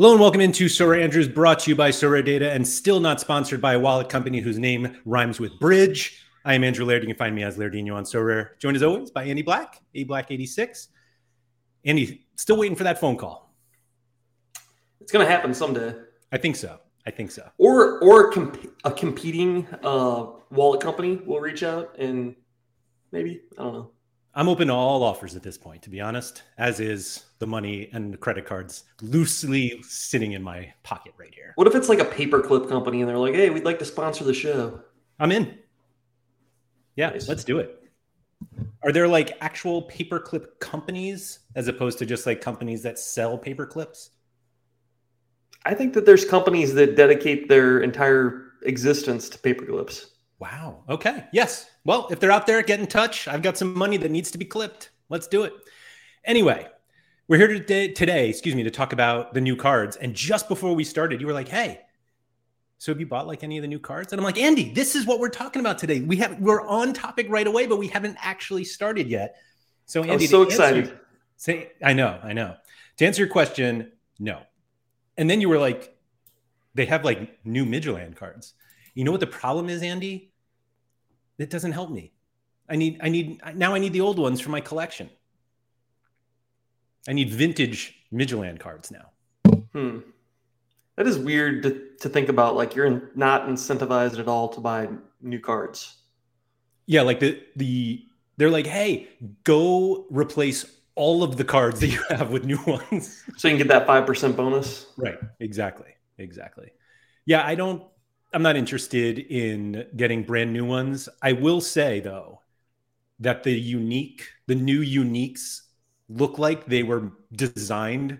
Hello and welcome into SorareAndrews, brought to you by Sorare Data and still not sponsored by a wallet company whose name rhymes with bridge. I am Andrew Laird. You can find me as Lairdinho on Sorare. Joined as always by Andy Black, A Black 86. Andy, still waiting for that phone call. It's going to happen someday. I think so. I think so. Or or a, comp- a competing uh, wallet company will reach out and maybe I don't know. I'm open to all offers at this point, to be honest, as is the money and the credit cards loosely sitting in my pocket right here. What if it's like a paperclip company and they're like, hey, we'd like to sponsor the show? I'm in. Yeah, nice. let's do it. Are there like actual paperclip companies as opposed to just like companies that sell paperclips? I think that there's companies that dedicate their entire existence to paperclips. Wow. Okay. Yes. Well, if they're out there, get in touch. I've got some money that needs to be clipped. Let's do it. Anyway, we're here today, today, excuse me, to talk about the new cards. And just before we started, you were like, "Hey, so have you bought like any of the new cards?" And I'm like, "Andy, this is what we're talking about today. We have we're on topic right away, but we haven't actually started yet." So, Andy, I'm so excited. say, I know, I know. To answer your question, no. And then you were like, "They have like new Midtjylland cards." You know what the problem is, Andy? It doesn't help me. I need, I need, now I need the old ones for my collection. I need vintage Midtjylland cards now. Hmm. That is weird to, to think about. Like you're not incentivized at all to buy new cards. Yeah, like the the they're like, hey, go replace all of the cards that you have with new ones. so you can get that five percent bonus. Right. Exactly. Exactly. Yeah, I don't I'm not interested in getting brand new ones. I will say though that the unique, the new uniques look like they were designed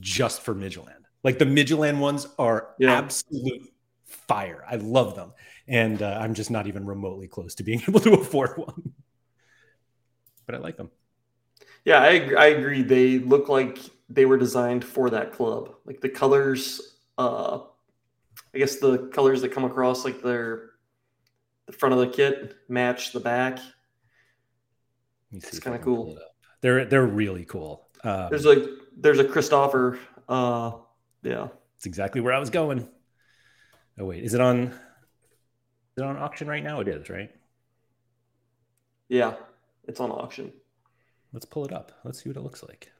just for Midtjylland. Like the Midtjylland ones are yeah. absolute fire. I love them. And uh, I'm just not even remotely close to being able to afford one. but I like them. Yeah, I, I agree. They look like they were designed for that club. Like the colors, uh, I guess the colors that come across like their the front of the kit match the back. It's kind of cool. They're they're really cool. Um, there's like there's a Kristoffer. Uh, yeah, it's exactly where I was going. Oh wait, is it on? Is it on auction right now? It is, right? Yeah, it's on auction. Let's pull it up. Let's see what it looks like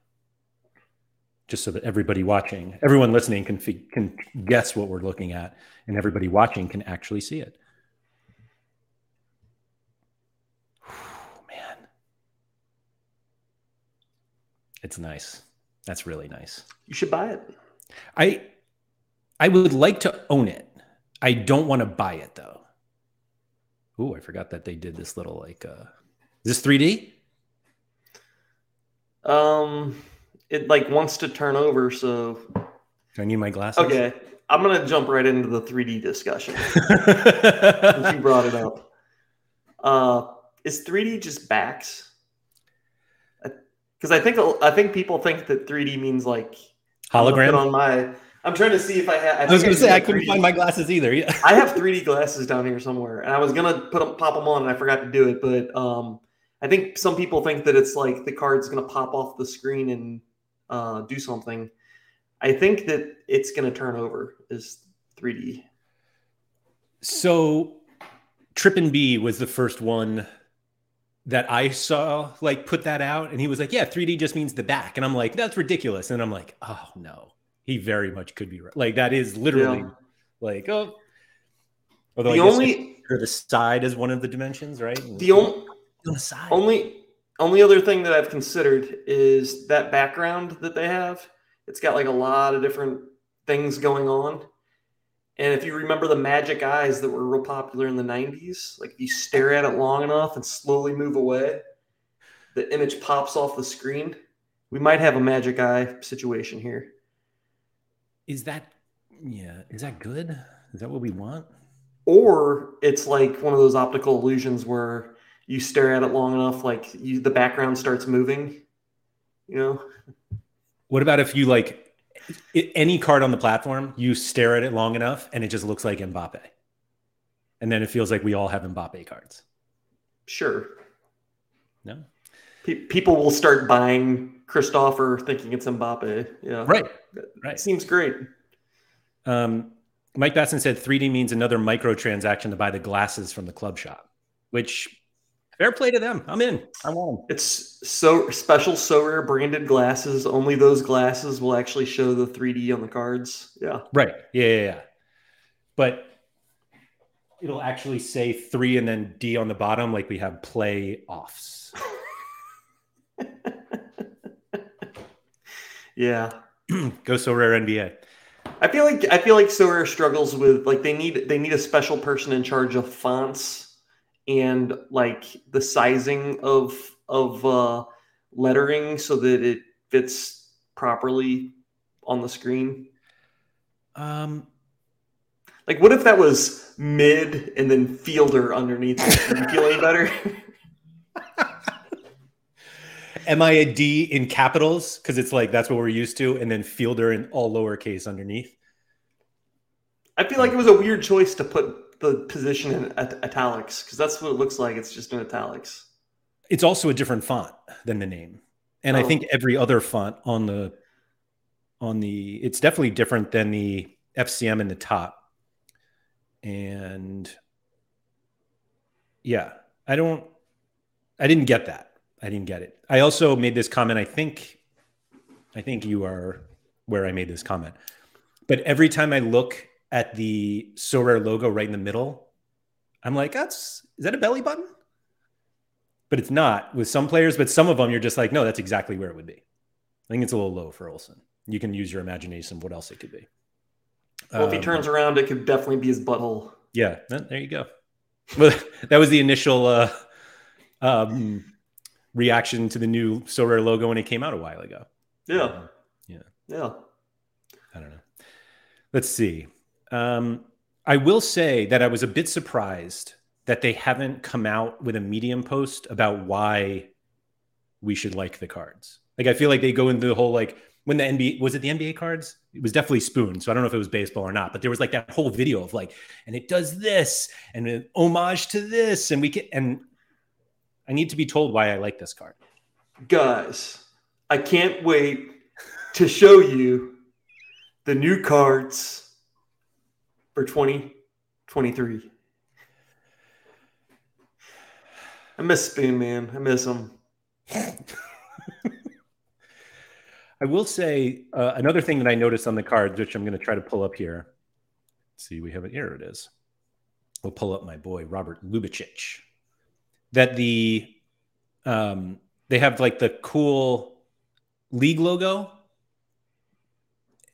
just so that everybody watching, everyone listening can can guess what we're looking at, and everybody watching can actually see it. Whew, man, it's nice. That's really nice. You should buy it. I I would like to own it. I don't want to buy it though. Ooh, I forgot that they did this little like uh is this 3D? Um it like wants to turn over. So do I need my glasses? Okay, I'm gonna jump right into the 3D discussion you brought it up. Uh, is 3D just backs? Because I think I think people think that 3D means like hologram on my. I'm trying to see if I have. I, I was going to say I couldn't 3D. find my glasses either. Yeah, I have 3D glasses down here somewhere, and I was gonna put them, pop them on, and I forgot to do it. But um, I think some people think that it's like the card's gonna pop off the screen and uh, do something. I think that it's going to turn over is 3D. So Trippin B was the first one that I saw like put that out, and he was like, "Yeah, 3D just means the back," and I'm like, "That's ridiculous," and I'm like, "Oh no, he very much could be right. Like that is literally yeah. like oh." Although the only the side is one of the dimensions, right? The only on the side. Only only other thing that I've considered is that background that they have. It's got like a lot of different things going on. And if you remember the magic eyes that were real popular in the 90s, like if you stare at it long enough and slowly move away, the image pops off the screen. We might have a magic eye situation here. Is that, yeah, is that good? Is that what we want? Or it's like one of those optical illusions where you stare at it long enough, like you, the background starts moving. You know. What about if you like any card on the platform, you stare at it long enough, and it just looks like Mbappe, and then it feels like we all have Mbappe cards. Sure. No. people will start buying Kristoffer thinking it's Mbappe. Yeah. Right. Right. Seems great. Um, Mike Basson said 3D means another microtransaction to buy the glasses from the club shop, which fair play to them. I'm in. I want them. It's so special, Sorare branded glasses. Only those glasses will actually show the 3D on the cards. Yeah. Right. Yeah. Yeah. yeah. But it'll actually say three and then D on the bottom, like we have play offs. yeah. Go Sorare NBA. I feel like I feel like Sorare struggles with like they need they need a special person in charge of fonts and like the sizing of of uh, lettering so that it fits properly on the screen. Um, like what if that was mid and then fielder underneath? You feel any better? Am I a D in capitals? Because it's like that's what we're used to, and then fielder in all lowercase underneath. I feel like it was a weird choice to put the position in italics because that's what it looks like. It's just in italics. It's also a different font than the name, and oh. I think every other font on the on the it's definitely different than the FCM in the top, and yeah, I don't, I didn't get that. I didn't get it. I also made this comment. I think, I think you are where I made this comment. But every time I look at the Sorare logo right in the middle, I'm like, that's is that a belly button? But it's not with some players. But some of them, you're just like, no, that's exactly where it would be. I think it's a little low for Olsson. You can use your imagination. What else it could be? Well, um, if he um, turns around, it could definitely be his butthole. Yeah, there you go. Well, that was the initial uh, um, reaction to the new Sorare logo when it came out a while ago. Yeah. Uh, yeah. Yeah. I don't know. Let's see. Um, I will say that I was a bit surprised that they haven't come out with a medium post about why we should like the cards. Like I feel like they go into the whole like when the NBA was it the NBA cards? It was definitely spoon. So I don't know if it was baseball or not, but there was like that whole video of like, and it does this and an homage to this, and we can and I need to be told why I like this card. Guys, I can't wait to show you the new cards for 2023. I miss Spoon Man. I miss him. I will say uh, another thing that I noticed on the cards, which I'm going to try to pull up here. Let's see, we have it. Here it is. We'll pull up my boy Robert Ljubicic that the um, they have like the cool league logo,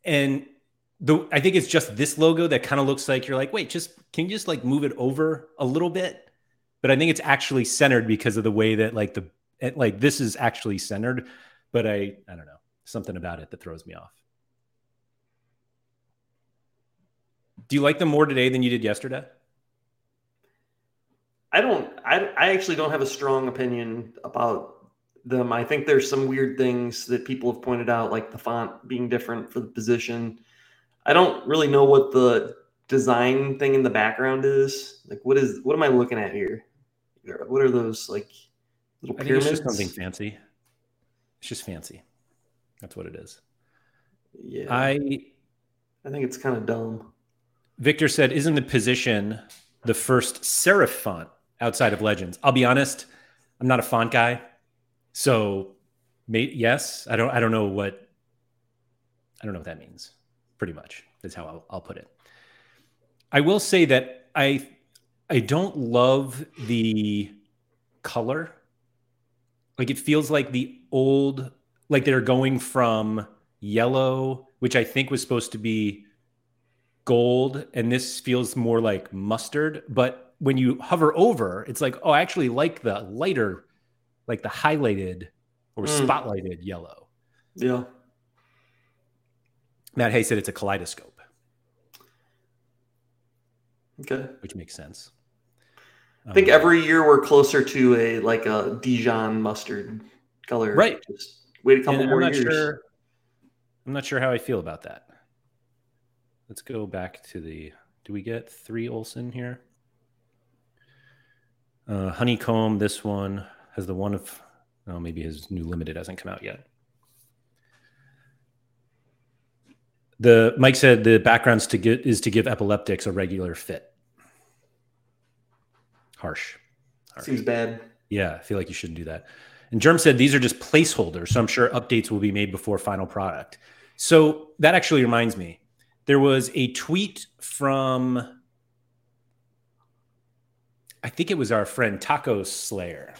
and the I think it's just this logo that kind of looks like you're like, wait, just can you just like move it over a little bit? But I think it's actually centered because of the way that like the like this is actually centered, but I I don't know something about it that throws me off. Do you like them more today than you did yesterday? I don't. I, I actually don't have a strong opinion about them. I think there's some weird things that people have pointed out, like the font being different for the position. I don't really know what the design thing in the background is. Like, what is? What am I looking at here? What are those like little pyramids? I think it's just something fancy. It's just fancy. That's what it is. Yeah. I. I think it's kind of dumb. Victor said, "Isn't the position the first serif font outside of Legends. I'll be honest, I'm not a font guy, so mate, yes, I don't I don't know what I don't know what that means. Pretty much is how I'll, I'll put it. I will say that I I don't love the color. Like it feels like the old like they're going from yellow, which I think was supposed to be gold, and this feels more like mustard, but when you hover over, it's like, oh, I actually like the lighter, like the highlighted or mm. spotlighted yellow. Yeah. Matt Hay said it's a kaleidoscope. Okay. Which makes sense. I think um, every year we're closer to a like a Dijon mustard color. Right. Just wait a couple and more I'm years. Sure, I'm not sure how I feel about that. Let's go back to the. Do we get three Olsson here? Uh, Honeycomb, this one has the one of, oh, maybe his new limited hasn't come out yet. The Mike said the backgrounds to get is to give epileptics a regular fit. Harsh. Harsh. Seems bad. Yeah, I feel like you shouldn't do that. And Germ said these are just placeholders, so I'm sure updates will be made before final product. So that actually reminds me, there was a tweet from, I think it was our friend Taco Slayer,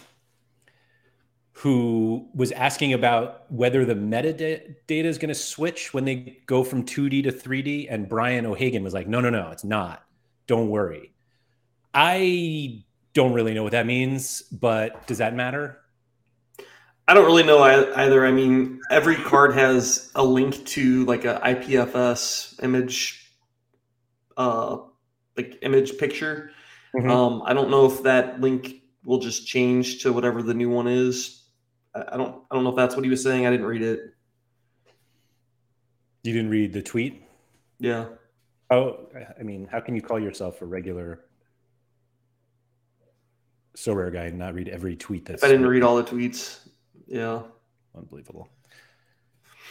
who was asking about whether the metadata is going to switch when they go from 2D to 3D. And Brian O'Hagan was like, no, no, no, it's not. Don't worry. I don't really know what that means, but does that matter? I don't really know either. I mean, every card has a link to like a IPFS image, uh, like image picture. Mm-hmm. Um, I don't know if that link will just change to whatever the new one is. I don't. I don't know if that's what he was saying. I didn't read it. You didn't read the tweet. Yeah. Oh, I mean, how can you call yourself a regular Sorare guy and not read every tweet that's? If I didn't read all the tweets. Yeah. Unbelievable.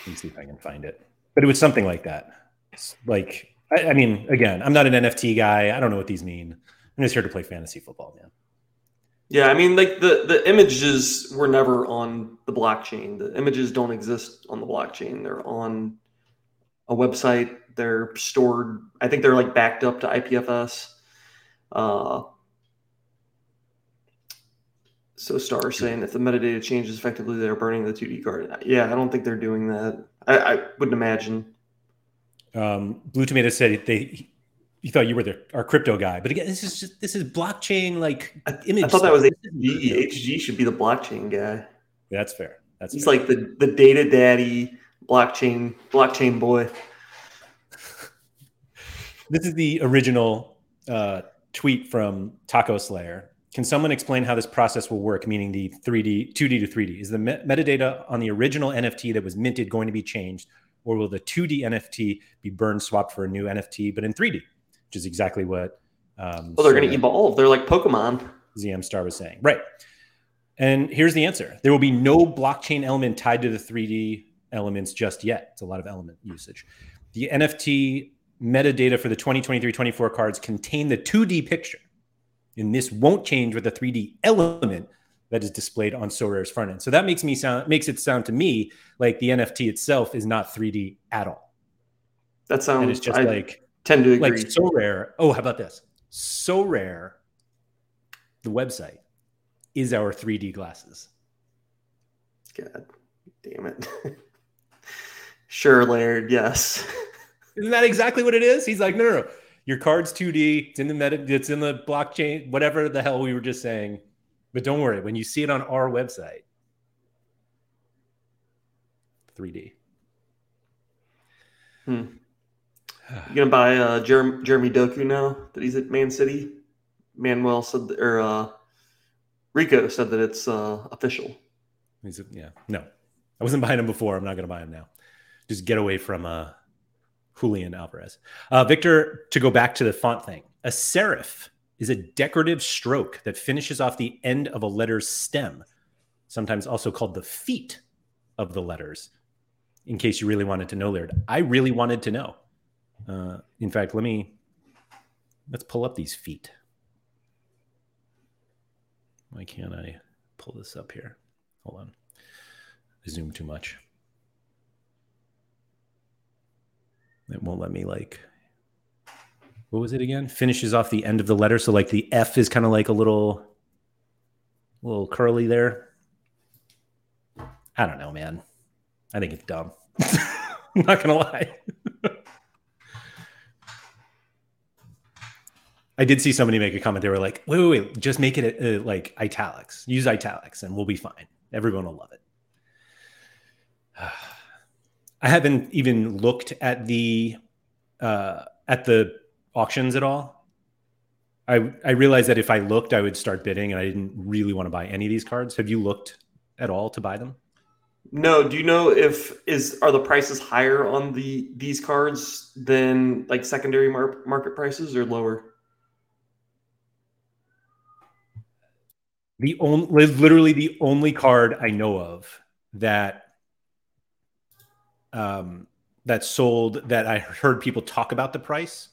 Let me see if I can find it. But it was something like that. It's like, I, I, mean, again, I'm not an NFT guy. I don't know what these mean. I'm just here to play fantasy football, man. Yeah, I mean, like the the images were never on the blockchain. The images don't exist on the blockchain. They're on a website. They're stored. I think they're like backed up to IPFS. Uh, so Star saying if the metadata changes effectively, they're burning the 2D card. Yeah, I don't think they're doing that. I, I wouldn't imagine. Um, Blue Tomato said they he thought you were the, our crypto guy, but again, this is just this is blockchain like I, image. I thought stuff. that was HG. HG should be the blockchain guy. Yeah, that's fair. That's he's fair. like the the data daddy blockchain blockchain boy. this is the original uh, tweet from Taco Slayer can someone explain how this process will work, meaning the 3D, 2D to 3D? Is the metadata on the original NFT that was minted going to be changed, or will the 2D NFT be burned, swapped for a new NFT, but in 3D, which is exactly what. Um, well, they're going to evolve. They're like Pokemon. ZM Star was saying. Right. And here's the answer there will be no blockchain element tied to the 3D elements just yet. It's a lot of element usage. The NFT metadata for the 2023 24 cards contain the 2D picture and this won't change with the 3D element that is displayed on Sorare's front end. So that makes me sound makes it sound to me like the NFT itself is not 3D at all. That sounds and it's just I like tend to agree. Like so rare. Oh, how about this? Sorare. the website, is our 3D glasses. God damn it. sure, Laird, yes. Isn't that exactly what it is? He's like, no, no, no your card's 2D. It's in the meta. It's in the blockchain. Whatever the hell we were just saying. But don't worry. When you see it on our website, 3D. Hmm. You gonna buy uh, Jer- Jeremy Doku now that he's at Man City? Manuel said, or uh, Rico said that it's uh, official. He's a, yeah, no, I wasn't buying him before. I'm not gonna buy him now. Just get away from uh, Julian Alvarez. Uh, Victor, to go back to the font thing, a serif is a decorative stroke that finishes off the end of a letter's stem, sometimes also called the feet of the letters. In case you really wanted to know, Laird, I really wanted to know. Uh, in fact, let me let's pull up these feet. Why can't I pull this up here? Hold on. I zoom too much. It won't let me like what was it again? Finishes off the end of the letter. So like the F is kind of like a little little curly there. I don't know, man. I think it's dumb. I'm not gonna lie. I did see somebody make a comment. They were like, "Wait, wait, wait! Just make it uh, like italics. Use italics, and we'll be fine. Everyone will love it." I haven't even looked at the uh, at the auctions at all. I I realized that if I looked, I would start bidding, and I didn't really want to buy any of these cards. Have you looked at all to buy them? No. Do you know if is are the prices higher on the these cards than like secondary mar- market prices or lower? The only literally the only card I know of that um, that sold that I heard people talk about the price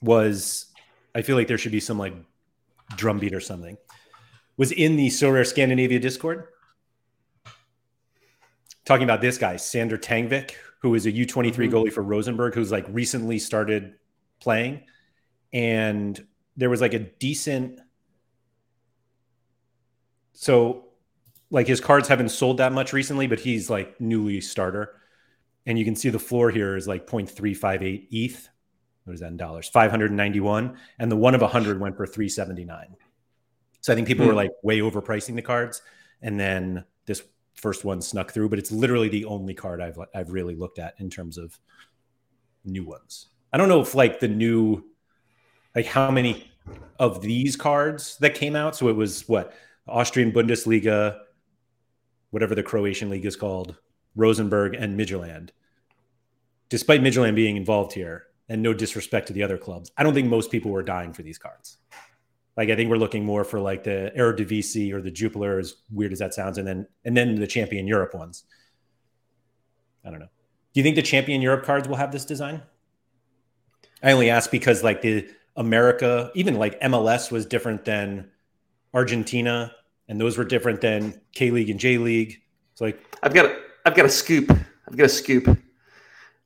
was I feel like there should be some like drumbeat or something. Was in the Sorare Scandinavia Discord talking about this guy, Sander Tangvik, who is a U23 mm-hmm. goalie for Rosenborg, who's like recently started playing. And there was like a decent so like his cards haven't sold that much recently, but he's like newly starter. And you can see the floor here is like 0.358 ETH. What is that in dollars? 591. And the one of 100 went for 379. So I think people mm-hmm. were hmm. like way overpricing the cards. And then this first one snuck through, but it's literally the only card I've I've really looked at in terms of new ones. I don't know if like the new like how many of these cards that came out. So it was what Austrian Bundesliga, whatever the Croatian league is called, Rosenborg and Midtjylland. Despite Midtjylland being involved here, and no disrespect to the other clubs, I don't think most people were dying for these cards. Like I think we're looking more for like the Eredivisie or the Jupiler, as weird as that sounds, and then and then the Champion Europe ones. I don't know. Do you think the Champion Europe cards will have this design? I only ask because like the America, even like MLS was different than Argentina, and those were different than K League and J League. It's like I've got a, I've got a scoop. I've got a scoop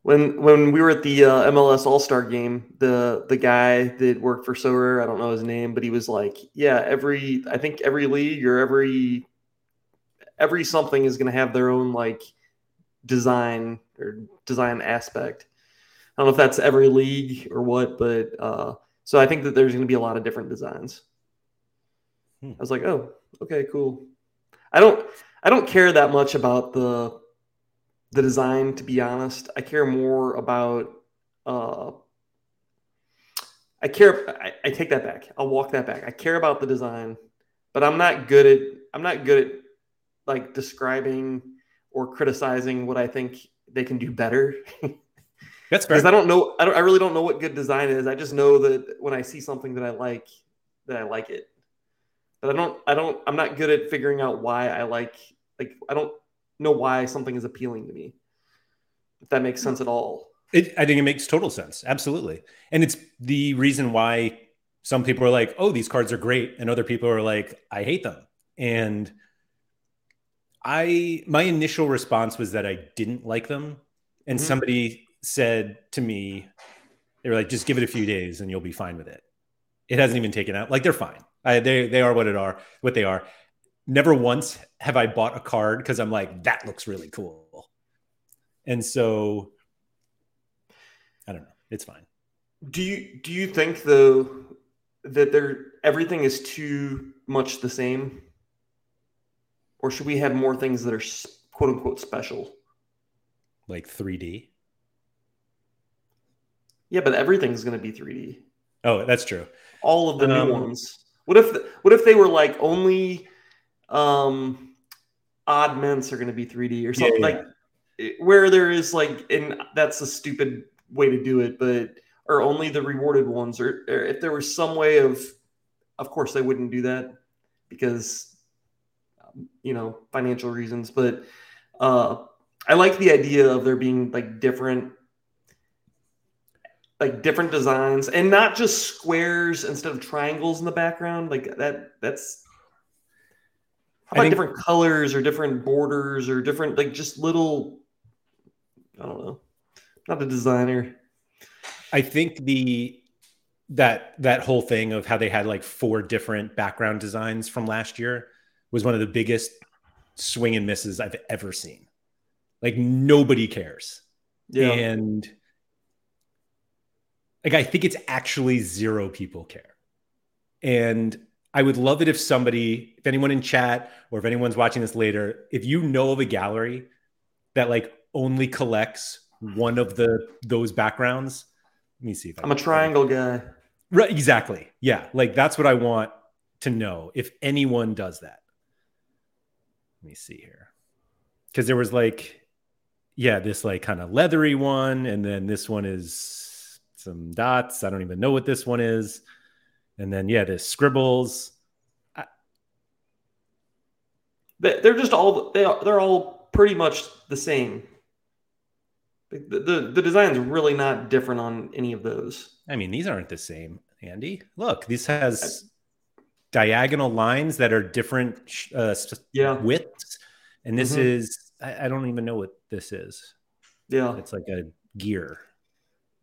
when when we were at the uh, MLS All Star game, the the guy that worked for Sorare, I don't know his name, but he was like, "Yeah, every I think every league or every every something is going to have their own like design or design aspect." I don't know if that's every league or what, but uh, so I think that there's going to be a lot of different designs. Hmm. I was like, "Oh, okay, cool." I don't I don't care that much about the the design, to be honest. I care more about. Uh, I care. I, I take that back. I'll walk that back. I care about the design, but I'm not good at. I'm not good at like describing or criticizing what I think they can do better. That's because I don't know. I don't. I really don't know what good design is. I just know that when I see something that I like, that I like it. But I don't. I don't. I'm not good at figuring out why I like. Like I don't know why something is appealing to me. If that makes sense at all. It, I think it makes total sense. Absolutely. And it's the reason why some people are like, oh, these cards are great. And other people are like, I hate them. And I, my initial response was that I didn't like them. And mm-hmm. somebody said to me, they were like, just give it a few days and you'll be fine with it. It hasn't even taken out. Like they're fine. I, they, they are what it are, what they are never once have I bought a card because I'm like, that looks really cool. And so I don't know. It's fine. Do you do you think though that there everything is too much the same? Or should we have more things that are quote unquote special? Like 3D? Yeah, but everything's going to be 3D. Oh, that's true. All of the um, new ones. What if what if they were like only um, odd mints are going to be 3D or something yeah, yeah. like where there is like, and that's a stupid way to do it, but or only the rewarded ones, or, or if there was some way of, of course, they wouldn't do that because, you know, financial reasons. But uh, I like the idea of there being like different like different designs and not just squares instead of triangles in the background like that that's how about think, different colors or different borders or different like just little I don't know. Not a designer. I think the that that whole thing of how they had like four different background designs from last year was one of the biggest swing and misses I've ever seen. Like nobody cares. Yeah. And like I think it's actually zero people care. And I would love it if somebody, if anyone in chat or if anyone's watching this later, if you know of a gallery that like only collects one of the those backgrounds, let me see if I am a triangle guy. Right, exactly. Yeah, like that's what I want to know if anyone does that. Let me see here. Cuz there was like yeah, this like kind of leathery one and then this one is some dots. I don't even know what this one is and then yeah, the scribbles. They're just all they are, they're all pretty much the same. The, the the design's really not different on any of those. I mean, these aren't the same, Andy. Look, this has diagonal lines that are different uh, yeah. widths, and this mm-hmm. is I, I don't even know what this is. Yeah, it's like a gear.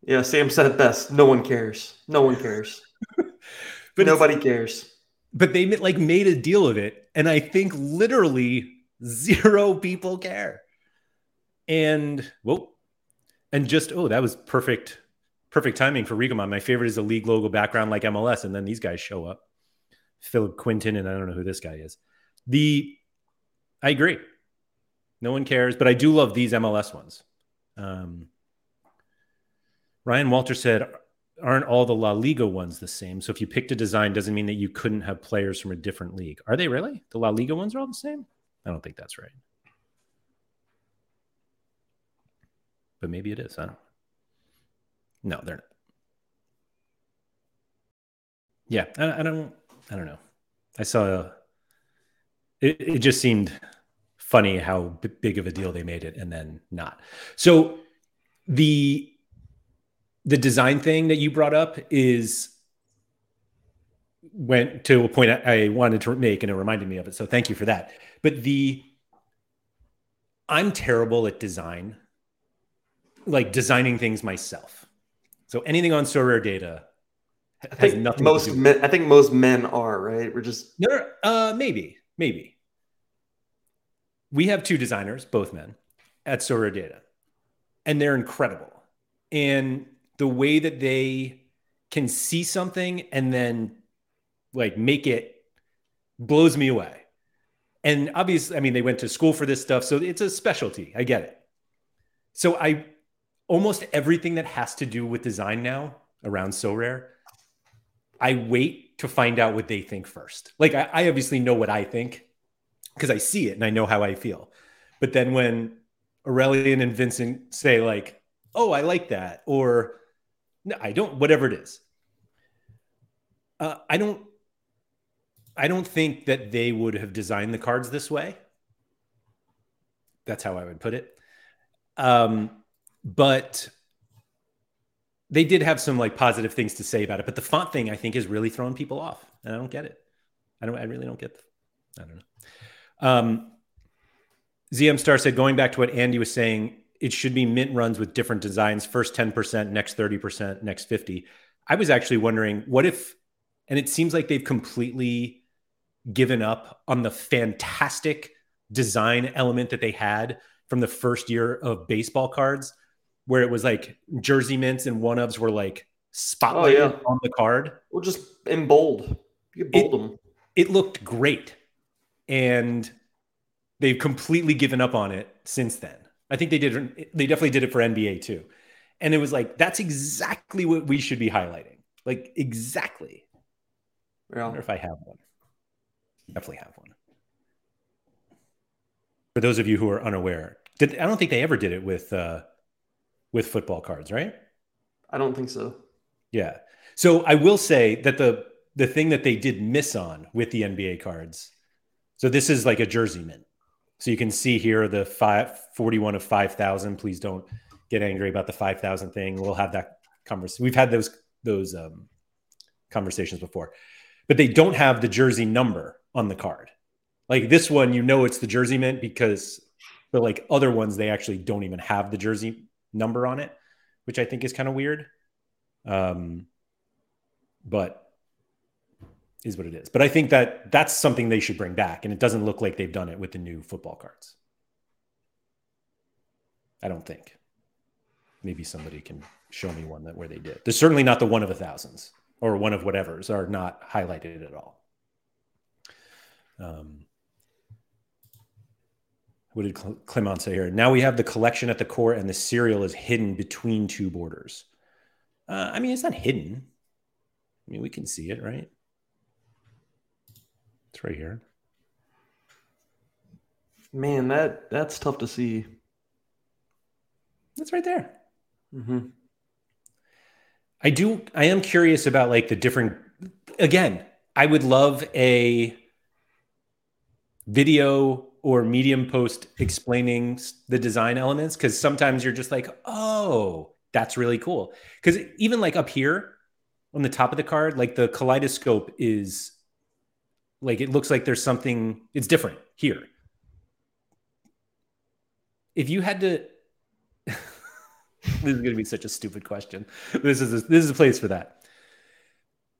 Yeah, Sam said it best. No one cares. No one cares. but nobody cares. But they like made a deal of it, and I think literally zero people care. And whoa, and just oh, that was perfect, perfect timing for Rigamon. My favorite is the league logo background like MLS, and then these guys show up. Philip Quinton, and I don't know who this guy is. The I agree. No one cares, but I do love these MLS ones. Um, Ryan Walter said, aren't all the La Liga ones the same? So if you picked a design, doesn't mean that you couldn't have players from a different league. Are they really? The La Liga ones are all the same? I don't think that's right. But maybe it is. I don't. No, they're not. Yeah, I, I don't. I don't know. I saw. It, it just seemed funny how b- big of a deal they made it, and then not. So the the design thing that you brought up is went to a point I wanted to make, and it reminded me of it. So thank you for that. But the I'm terrible at design, like designing things myself. So anything on Sorare data I think nothing. Most men, I think most men are right. We're just no, uh, maybe, maybe. We have two designers, both men, at Sorare Data, and they're incredible. And the way that they can see something and then like make it blows me away. And obviously, I mean, they went to school for this stuff, so it's a specialty. I get it. So I almost everything that has to do with design now around Sorare, I wait to find out what they think first. Like I, I obviously know what I think because I see it and I know how I feel. But then when Aurelian and Vincent say like, "Oh, I like that," or "No, I don't," whatever it is, uh, I don't I don't think that they would have designed the cards this way. That's how I would put it. Um, but they did have some like positive things to say about it. But the font thing, I think, is really throwing people off, and I don't get it. I don't. I really don't get. The, I don't know. Um, ZM Star said, going back to what Andy was saying, it should be mint runs with different designs. First ten percent, next thirty percent, next fifty. I was actually wondering, what if? And it seems like they've completely given up on the fantastic design element that they had from the first year of baseball cards, where it was like jersey mints and one ofs were like spotlighted oh, yeah. on the card. Or just in bold. You bold it, them. It looked great. And they've completely given up on it since then. I think they did they definitely did it for NBA too. And it was like that's exactly what we should be highlighting. Like exactly. Yeah. I wonder if I have one. Definitely have one. For those of you who are unaware, did, I don't think they ever did it with uh, with football cards, right? I don't think so. Yeah. So I will say that the the thing that they did miss on with the NBA cards. So this is like a jersey mint. So you can see here the five, 41 of 5,000. Please don't get angry about the 5,000 thing. We'll have that conversation. We've had those those um, conversations before, but they don't have the jersey number on the card. Like this one, you know it's the jersey mint because, but like other ones, they actually don't even have the jersey number on it, which I think is kind of weird. Um, but is what it is. But I think that that's something they should bring back, and it doesn't look like they've done it with the new football cards. I don't think. Maybe somebody can show me one that where they did. There's certainly not the one of a thousands or one of whatever's are not highlighted at all. Um, what did Clement say here? Now we have the collection at the core, and the serial is hidden between two borders. Uh, I mean, it's not hidden. I mean, we can see it, right? It's right here. Man, that that's tough to see. It's right there. Mm-hmm. I do. I am curious about like the different. Again, I would love a video or medium post explaining the design elements because sometimes you're just like, oh, that's really cool. Because even like up here on the top of the card, like the kaleidoscope is like it looks like there's something, it's different here. If you had to, this is going to be such a stupid question. This is a, this is a place for that.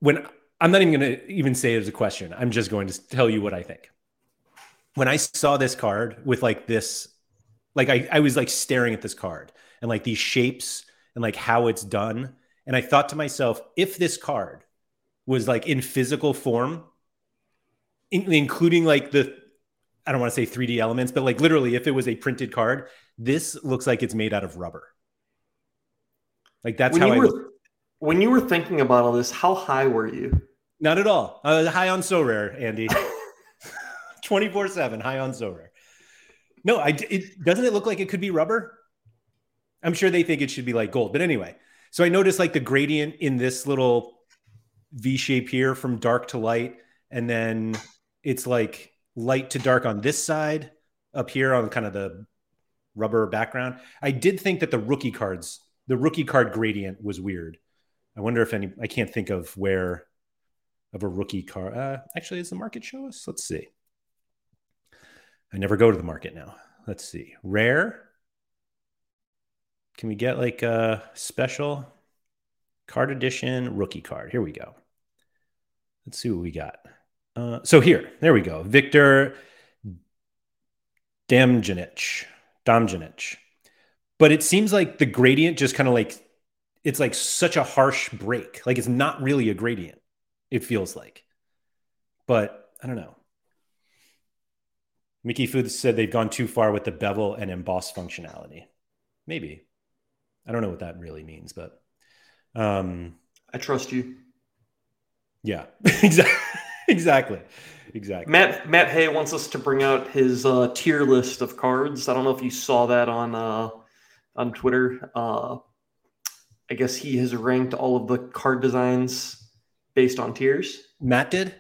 When I'm not even going to even say it as a question, I'm just going to tell you what I think. When I saw this card with like this, like I, I was like staring at this card and like these shapes and like how it's done. And I thought to myself, if this card was like in physical form, in, including like the, I don't want to say 3D elements, but like literally, if it was a printed card, this looks like it's made out of rubber. Like that's when how I. Were, when you were thinking about all this, how high were you? Not at all. Was high on Sorare, Andy. 24 7, high on Sorare. No, I, it, doesn't it look like it could be rubber? I'm sure they think it should be like gold. But anyway, so I noticed like the gradient in this little V shape here from dark to light. And then it's like light to dark on this side up here on kind of the rubber background. I did think that the rookie cards, the rookie card gradient was weird. I wonder if any, I can't think of where of a rookie card. Uh, actually, does the market show us? Let's see. I never go to the market now. Let's see. Rare. Can we get like a special card edition rookie card? Here we go. Let's see what we got. Uh, so here, there we go. Victor Damjanic. Damjanic. But it seems like the gradient just kind of like it's like such a harsh break. Like it's not really a gradient. It feels like. But I don't know. Mickey Foods said they've gone too far with the bevel and emboss functionality. Maybe. I don't know what that really means, but um, I trust you. Yeah, exactly, exactly, exactly. Matt Matt Hay wants us to bring out his uh, tier list of cards. I don't know if you saw that on uh, on Twitter. Uh, I guess he has ranked all of the card designs based on tiers. Matt did.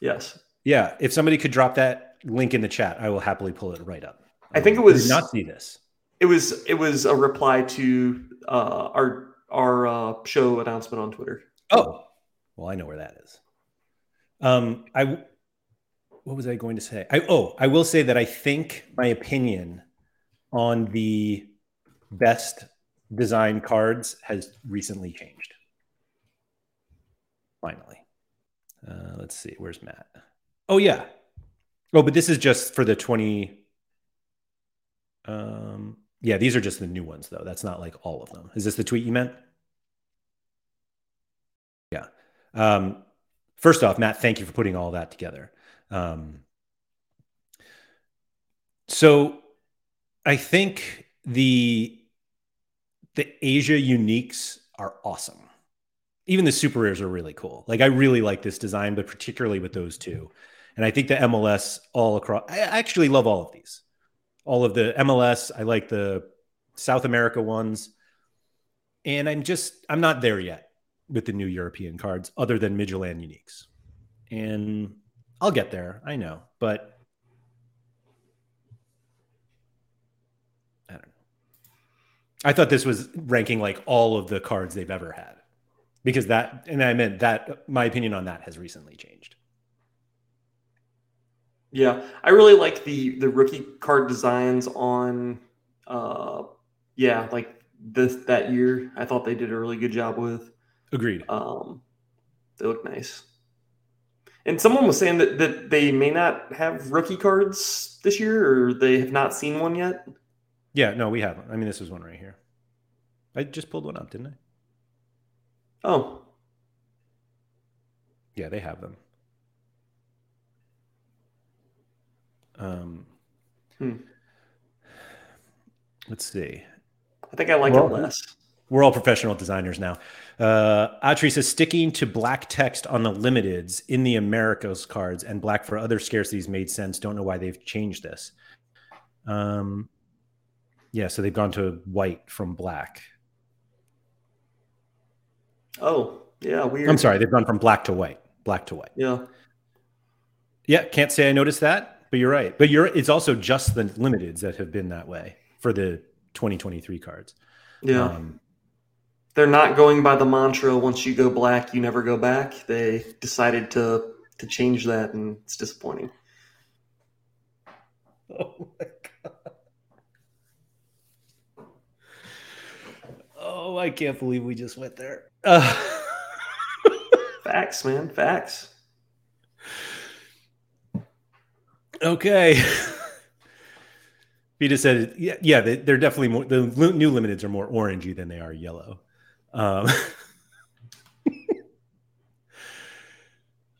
Yes. Yeah. If somebody could drop that link in the chat, I will happily pull it right up. I think it was I not see this. It was it was a reply to uh, our our uh, show announcement on Twitter. Oh, well, I know where that is. Um, I what was I going to say? I oh, I will say that I think my opinion on the best design cards has recently changed. Finally, uh, let's see. Where's Matt? Oh yeah. Oh, but this is just for the twenty. Um, yeah, these are just the new ones, though. That's not like all of them. Is this the tweet you meant? Yeah. Um, first off, Matt, thank you for putting all that together. Um, so I think the the Asia uniques are awesome. Even the super rares are really cool. Like I really like this design, but particularly with those two. And I think the MLS all across I actually love all of these all of the MLS. I like the South America ones. And I'm just, I'm not there yet with the new European cards other than Midtjylland Uniques. And I'll get there. I know. But I don't know. I thought this was ranking like all of the cards they've ever had because that, and I meant that my opinion on that has recently changed. Yeah, I really like the the rookie card designs on, uh, yeah, like this that year. I thought they did a really good job with. Agreed. Um, they look nice. And someone was saying that that they may not have rookie cards this year, or they have not seen one yet. Yeah, no, we haven't. I mean, this is one right here. I just pulled one up, didn't I? Oh. Yeah, they have them. Um, hmm. Let's see. I think I like well, it less. We're all professional designers now. Uh, Atri says sticking to black text on the limiteds in the Americas cards and black for other scarcities made sense. Don't know why they've changed this. Um, yeah, so they've gone to white from black. Oh, yeah, weird. I'm sorry, they've gone from black to white. Black to white. Yeah. Yeah, can't say I noticed that but you're right. But you're it's also just the limiteds that have been that way for the 2023 cards. Yeah. Um, They're not going by the mantra once you go black, you never go back. They decided to to change that and it's disappointing. Oh my god. Oh, I can't believe we just went there. Uh. Facts, man. Facts. Okay. Vita said, yeah, yeah, they're definitely more, the new limiteds are more orangey than they are yellow. Um,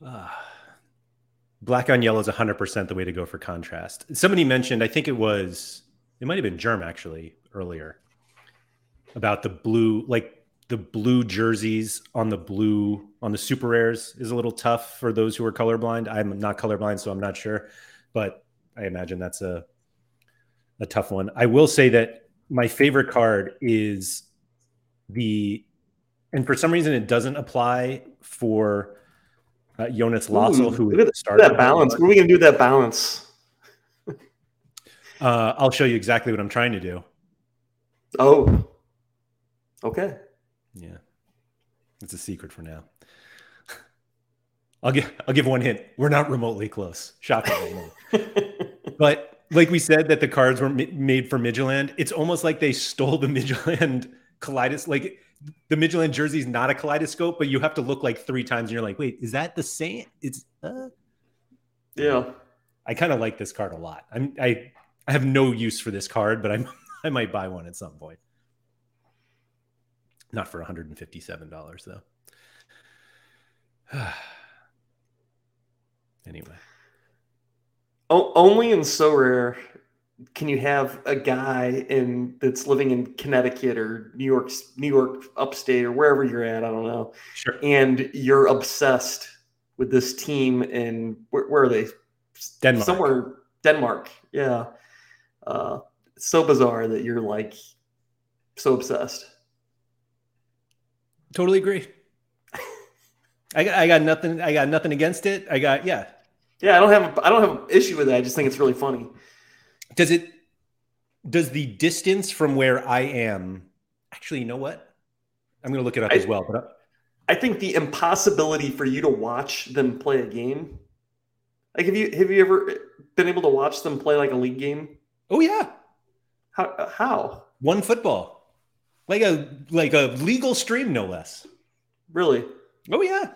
uh, black on yellow is 100% the way to go for contrast. Somebody mentioned, I think it was, it might have been Germ actually earlier, about the blue, like the blue jerseys on the blue on the super rares is a little tough for those who are colorblind. I'm not colorblind, so I'm not sure, but I imagine that's a a tough one. I will say that my favorite card is the, and for some reason it doesn't apply for uh, Jonas Lössl, who look at that balance. What are we gonna do that balance? uh, I'll show you exactly what I'm trying to do. Oh, okay. Yeah, it's a secret for now. I'll give I'll give one hint. We're not remotely close. Shocking. but like we said, that the cards were made for Midtjylland. It's almost like they stole the Midtjylland kaleidoscope. Like the Midland jersey is not a kaleidoscope, but you have to look like three times, and you're like, wait, is that the same? It's uh... yeah. I kind of like this card a lot. I'm I I have no use for this card, but I'm I might buy one at some point. Not for $157 though. anyway. O- only in Sorare can you have a guy in that's living in Connecticut or New York, New York upstate or wherever you're at. I don't know. Sure. And you're obsessed with this team in where, where are they? Denmark. Somewhere Denmark. Yeah. Uh, so bizarre that you're like so obsessed. Totally agree. I got, I got nothing. I got nothing against it. I got yeah. Yeah, I don't have I don't have an issue with that. I just think it's really funny. Does it? Does the distance from where I am? Actually, you know what? I'm going to look it up I, as well. But uh, I think the impossibility for you to watch them play a game. Like, have you have you ever been able to watch them play like a league game? Oh yeah. How? Uh, how? One football like a like a legal stream, no less. Really? Oh yeah.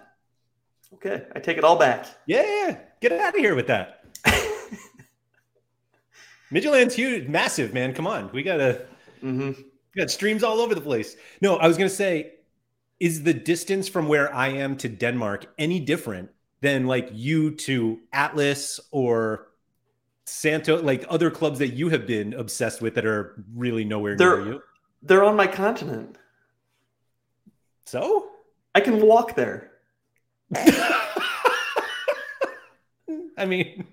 Okay, I take it all back. Yeah, yeah. get out of here with that. Midtjylland's huge, massive, man. Come on, we gotta. Mm-hmm. We got streams all over the place. No, I was gonna say, is the distance from where I am to Denmark any different than like you to Atlas or Santo, like other clubs that you have been obsessed with that are really nowhere They're, near you? They're on my continent. So? I can walk there. I mean,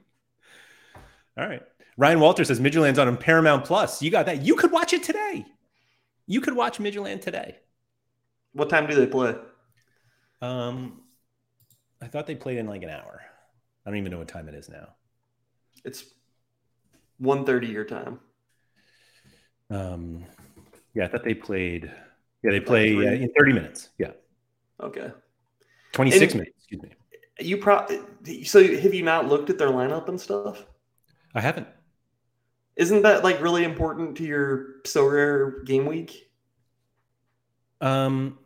all right. Ryan Walter says Midtjylland's on Paramount Plus. You got that. You could watch it today. You could watch Midtjylland today. What time do they play? Um, I thought they played in like an hour. I don't even know what time it is now. It's 1.30 your time. Um, yeah, I thought they played. Yeah, they play uh, in 30 minutes. Yeah. Okay. 26 and minutes, excuse me. You probably so have you not looked at their lineup and stuff? I haven't. Isn't that like really important to your Sorare game week? Um,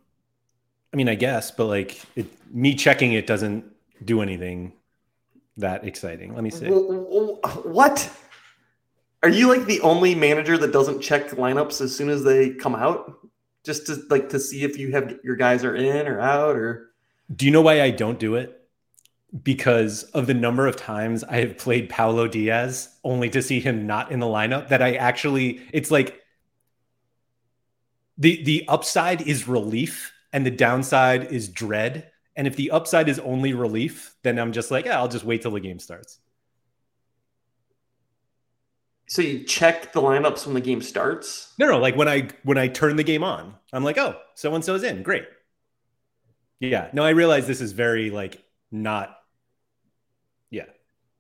I mean, I guess, but like it, me checking it doesn't do anything that exciting. Let me see. What? Are you like the only manager that doesn't check lineups as soon as they come out, just to like to see if you have your guys are in or out? Or do you know why I don't do it? Because of the number of times I have played Paulo Diaz only to see him not in the lineup. That I actually, it's like the the upside is relief and the downside is dread. And if the upside is only relief, then I'm just like, yeah, I'll just wait till the game starts. So you check the lineups when the game starts? No, no. Like when I when I turn the game on, I'm like, oh, so and so's in. Great. Yeah. No, I realize this is very like not.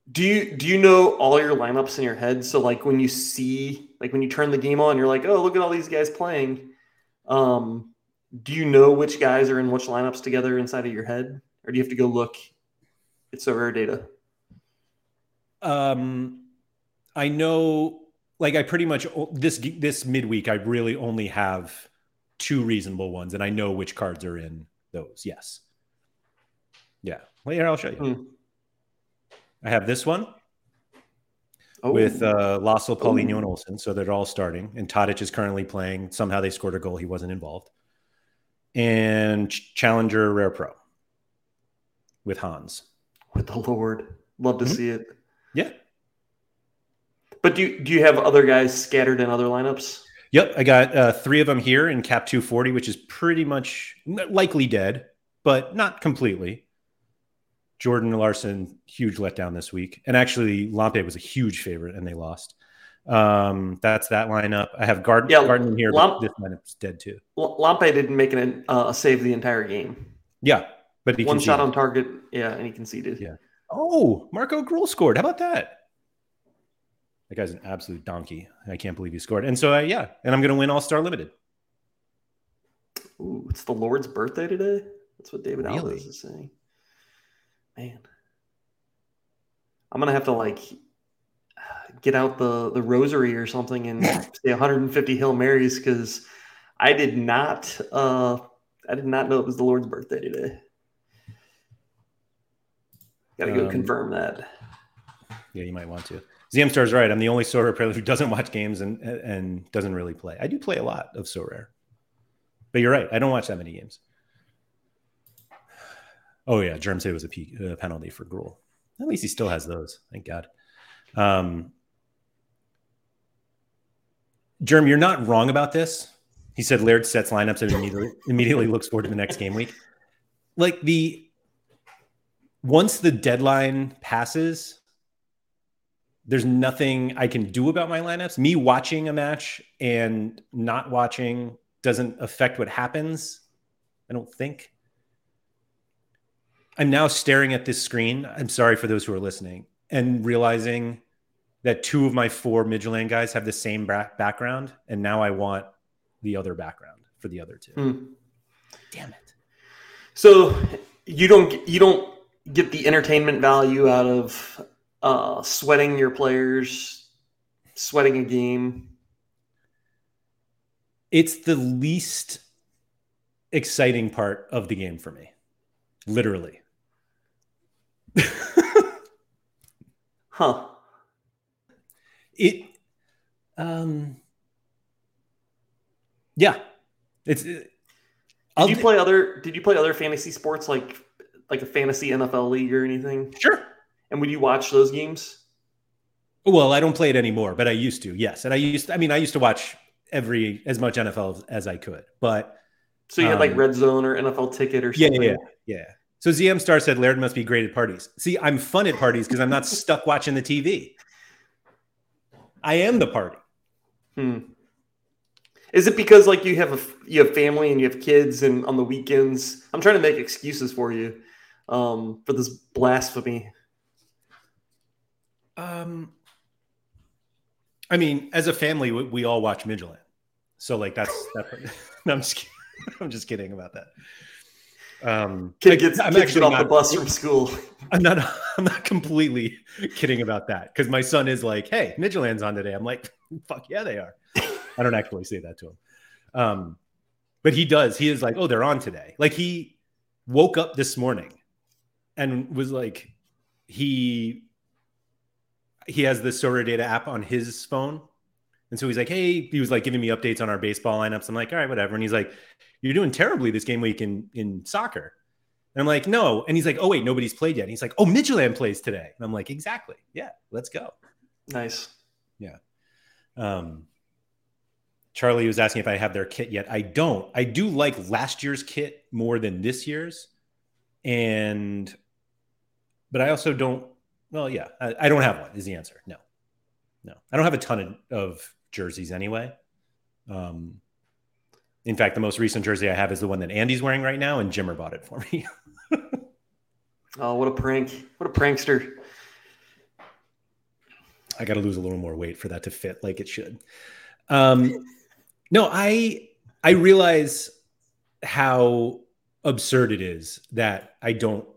Do you do you know all your lineups in your head? So like when you see like when you turn the game on, you're like, oh, look at all these guys playing. Um, do you know which guys are in which lineups together inside of your head, or do you have to go look at Sorare data? Um, I know, like I pretty much this this midweek, I really only have two reasonable ones, and I know which cards are in those. Yes. Yeah. Well, here I'll show you. Hmm. I have this one oh. with uh, Lasso, Paulinho, oh. and Olsson. So they're all starting. And Tadic is currently playing. Somehow they scored a goal. He wasn't involved. And Challenger Rare Pro with Hans. With the Lord. Love to mm-hmm. see it. Yeah. But do you, do you have other guys scattered in other lineups? Yep. I got uh, three of them here in Cap 240, which is pretty much likely dead, but not completely. Jordan Larsson, huge letdown this week. And actually, Lampe was a huge favorite and they lost. Um, that's that lineup. I have Garden, yeah, Garden here, Lamp- but this lineup's dead too. Lampe didn't make an, uh, a save the entire game. Yeah, but he one shot on target. Yeah, and he conceded. Yeah. Oh, Marco Grüll scored. How about that? That guy's an absolute donkey. I can't believe he scored. And so, uh, yeah, and I'm going to win All Star Limited. Ooh, it's the Lord's birthday today. That's what David really? Alves is saying man, I'm gonna have to like get out the the rosary or something and say 150 Hail Marys because I did not uh I did not know it was the Lord's birthday today. Gotta go um, confirm that. Yeah, you might want to. ZM Star's right. I'm the only Sorare player who doesn't watch games and and doesn't really play. I do play a lot of Sorare, but you're right. I don't watch that many games. Oh yeah, Germ said it was a p- uh, penalty for Grüll. At least he still has those. Thank God. Um, Germ, you're not wrong about this. He said Laird sets lineups and immediately immediately looks forward to the next game week. Like the once the deadline passes, there's nothing I can do about my lineups. Me watching a match and not watching doesn't affect what happens. I don't think. I'm now staring at this screen. I'm sorry for those who are listening and realizing that two of my four Midtjylland guys have the same back- background, and now I want the other background for the other two. Hmm. Damn it! So you don't you don't get the entertainment value out of uh, sweating your players, sweating a game. It's the least exciting part of the game for me, literally. huh. It um yeah. It's it, did you play other did you play other fantasy sports like like a fantasy NFL league or anything? Sure. And would you watch those games? Well, I don't play it anymore, but I used to. Yes. And I used to, I mean I used to watch every as much NFL as I could. But so you had like um, red zone or NFL ticket or something? Yeah, yeah, yeah. So ZM Star said Laird must be great at parties. See, I'm fun at parties because I'm not stuck watching the TV. I am the party. Hmm. Is it because like you have a you have family and you have kids and on the weekends? I'm trying to make excuses for you um, for this blasphemy. Um, I mean, as a family, we, we all watch Midtjylland, so like that's that. no, I'm just I'm just kidding about that. Um, kid gets, I'm actually off not, the bus from school. I'm not. I'm not completely kidding about that because my son is like, "Hey, Midtjylland's on today." I'm like, "Fuck yeah, they are." I don't actually say that to him, um, but he does. He is like, "Oh, they're on today." Like he woke up this morning and was like, he he has the Sorare Data app on his phone, and so he's like, "Hey," he was like giving me updates on our baseball lineups. I'm like, "All right, whatever." And he's like, "You're doing terribly this game week in in soccer." And I'm like, "No." And he's like, "Oh wait, nobody's played yet." And he's like, "Oh, Midtjylland plays today." And I'm like, "Exactly. Yeah, let's go." Nice. Yeah. Um, Charlie was asking if I have their kit yet. I don't. I do like last year's kit more than this year's, and but I also don't. Well, yeah, I, I don't have one. Is the answer? No. No, I don't have a ton of, of jerseys anyway. Um, in fact, the most recent jersey I have is the one that Andy's wearing right now, and Jimmer bought it for me. oh, what a prank! What a prankster! I got to lose a little more weight for that to fit like it should. Um, no, I I realize how absurd it is that I don't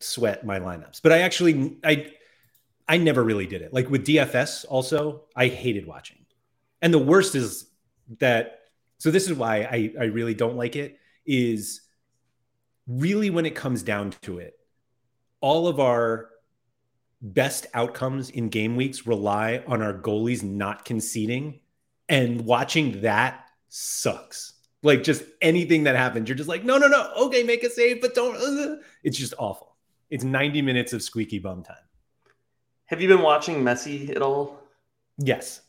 sweat my lineups, but I actually I I never really did it. Like with DFS, also I hated watching, and the worst is that. So this is why I I really don't like it. Is really when it comes down to it, all of our best outcomes in game weeks rely on our goalies not conceding and watching that sucks. Like just anything that happens you're just like no no no okay make a save but don't uh, it's just awful. It's 90 minutes of squeaky bum time. Have you been watching messi at all? Yes.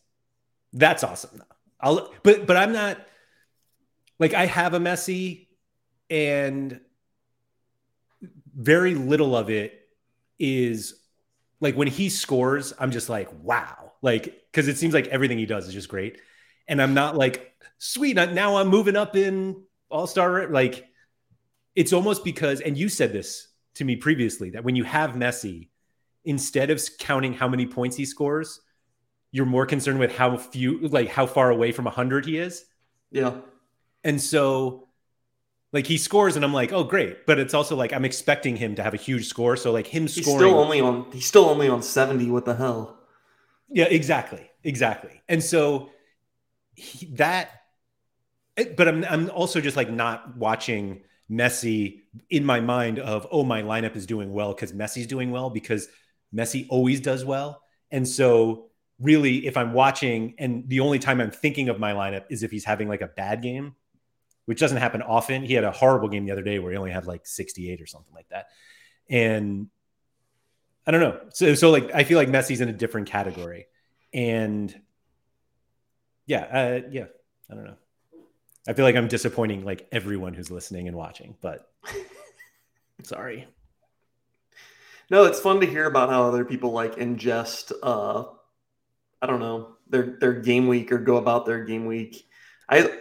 That's awesome i'll but but i'm not like i have a messi and very little of it is like when he scores, I'm just like, wow. Like, because it seems like everything he does is just great. And I'm not like, sweet, now I'm moving up in all star. Like, it's almost because, and you said this to me previously, that when you have Messi, instead of counting how many points he scores, you're more concerned with how few, like how far away from 100 he is. Yeah. And so like he scores and I'm like, oh great. But it's also like I'm expecting him to have a huge score. So like him scoring he's still only on he's still only on 70. What the hell? Yeah, exactly. Exactly. And so he, that eh, but I'm I'm also just like not watching Messi in my mind of oh my lineup is doing well because Messi's doing well because Messi always does well. And so really if I'm watching and the only time I'm thinking of my lineup is if he's having like a bad game which doesn't happen often. He had a horrible game the other day where he only had like 68 or something like that. And I don't know. So, so like, I feel like Messi's in a different category. And yeah, uh, yeah, I don't know. I feel like I'm disappointing like everyone who's listening and watching, but sorry. No, it's fun to hear about how other people like ingest uh I don't know, their their game week or go about their game week. I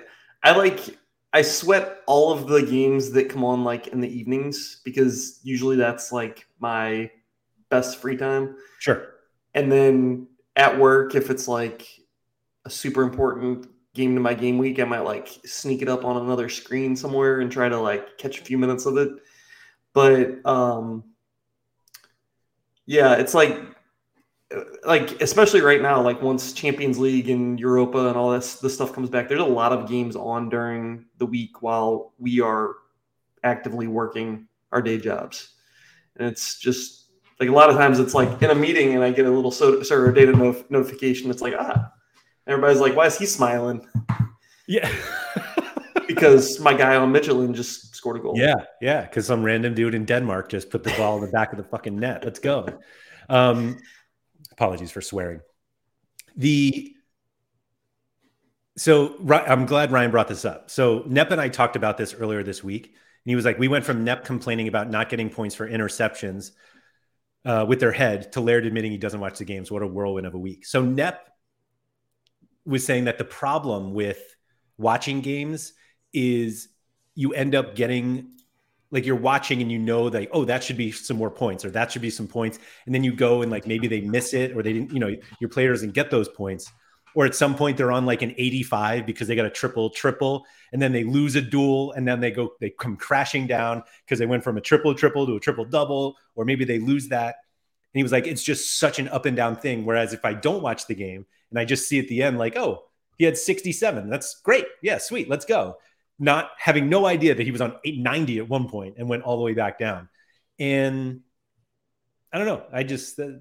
I like I sweat all of the games that come on like in the evenings because usually that's like my best free time. Sure. And then at work, if it's like a super important game to my game week, I might like sneak it up on another screen somewhere and try to like catch a few minutes of it. But um yeah, it's like like especially right now, like once Champions League and Europa and all this this stuff comes back, there's a lot of games on during the week while we are actively working our day jobs, and it's just like a lot of times it's like in a meeting and I get a little so, Sorare Data no- notification. It's like ah, everybody's like, why is he smiling? Yeah, because my guy on Michelin just scored a goal. Yeah, yeah, because some random dude in Denmark just put the ball in the back of the fucking net. Let's go. Um, apologies for swearing. The so I'm glad Ryan brought this up. So Nep and I talked about this earlier this week, and he was like, we went from Nep complaining about not getting points for interceptions uh, with their head to Laird admitting he doesn't watch the games. What a whirlwind of a week. So Nep was saying that the problem with watching games is you end up getting like you're watching and you know like oh that should be some more points or that should be some points. And then you go and like maybe they miss it or they didn't you know your player doesn't get those points. Or at some point they're on like an 85 because they got a triple triple and then they lose a duel and then they go they come crashing down because they went from a triple triple to a triple double or maybe they lose that. And he was like it's just such an up and down thing. Whereas if i don't watch the game and i just see at the end like oh he had 67 that's great. Yeah sweet. Let's go not having no idea that he was on 890 at one point and went all the way back down. And I don't know. I just, uh,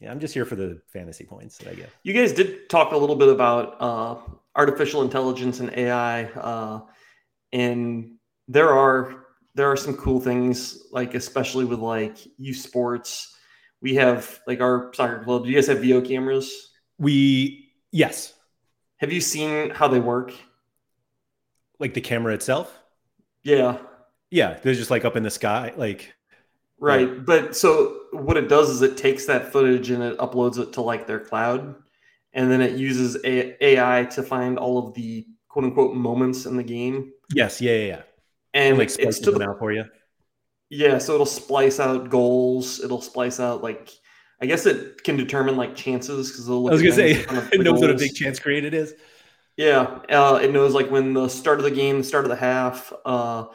yeah, I'm just here for the fantasy points that I get. You guys did talk a little bit about uh, artificial intelligence and AI, uh, and there are there are some cool things like especially with like U Sports. We have like our soccer club. Do you guys have Veo cameras? We yes. Have you seen how they work? Like the camera itself? Yeah. Yeah they're just like up in the sky like right but so what it does is it takes that footage and it uploads it to like their cloud and then it uses ai to find all of the quote unquote moments in the game. Yes yeah yeah, yeah. and, and like it's to the, out for you. Yeah so it'll splice out goals it'll splice out like I guess it can determine like chances because I was gonna say it knows what a big chance created is. Yeah, uh, it knows like when the start of the game, the start of the half. Uh,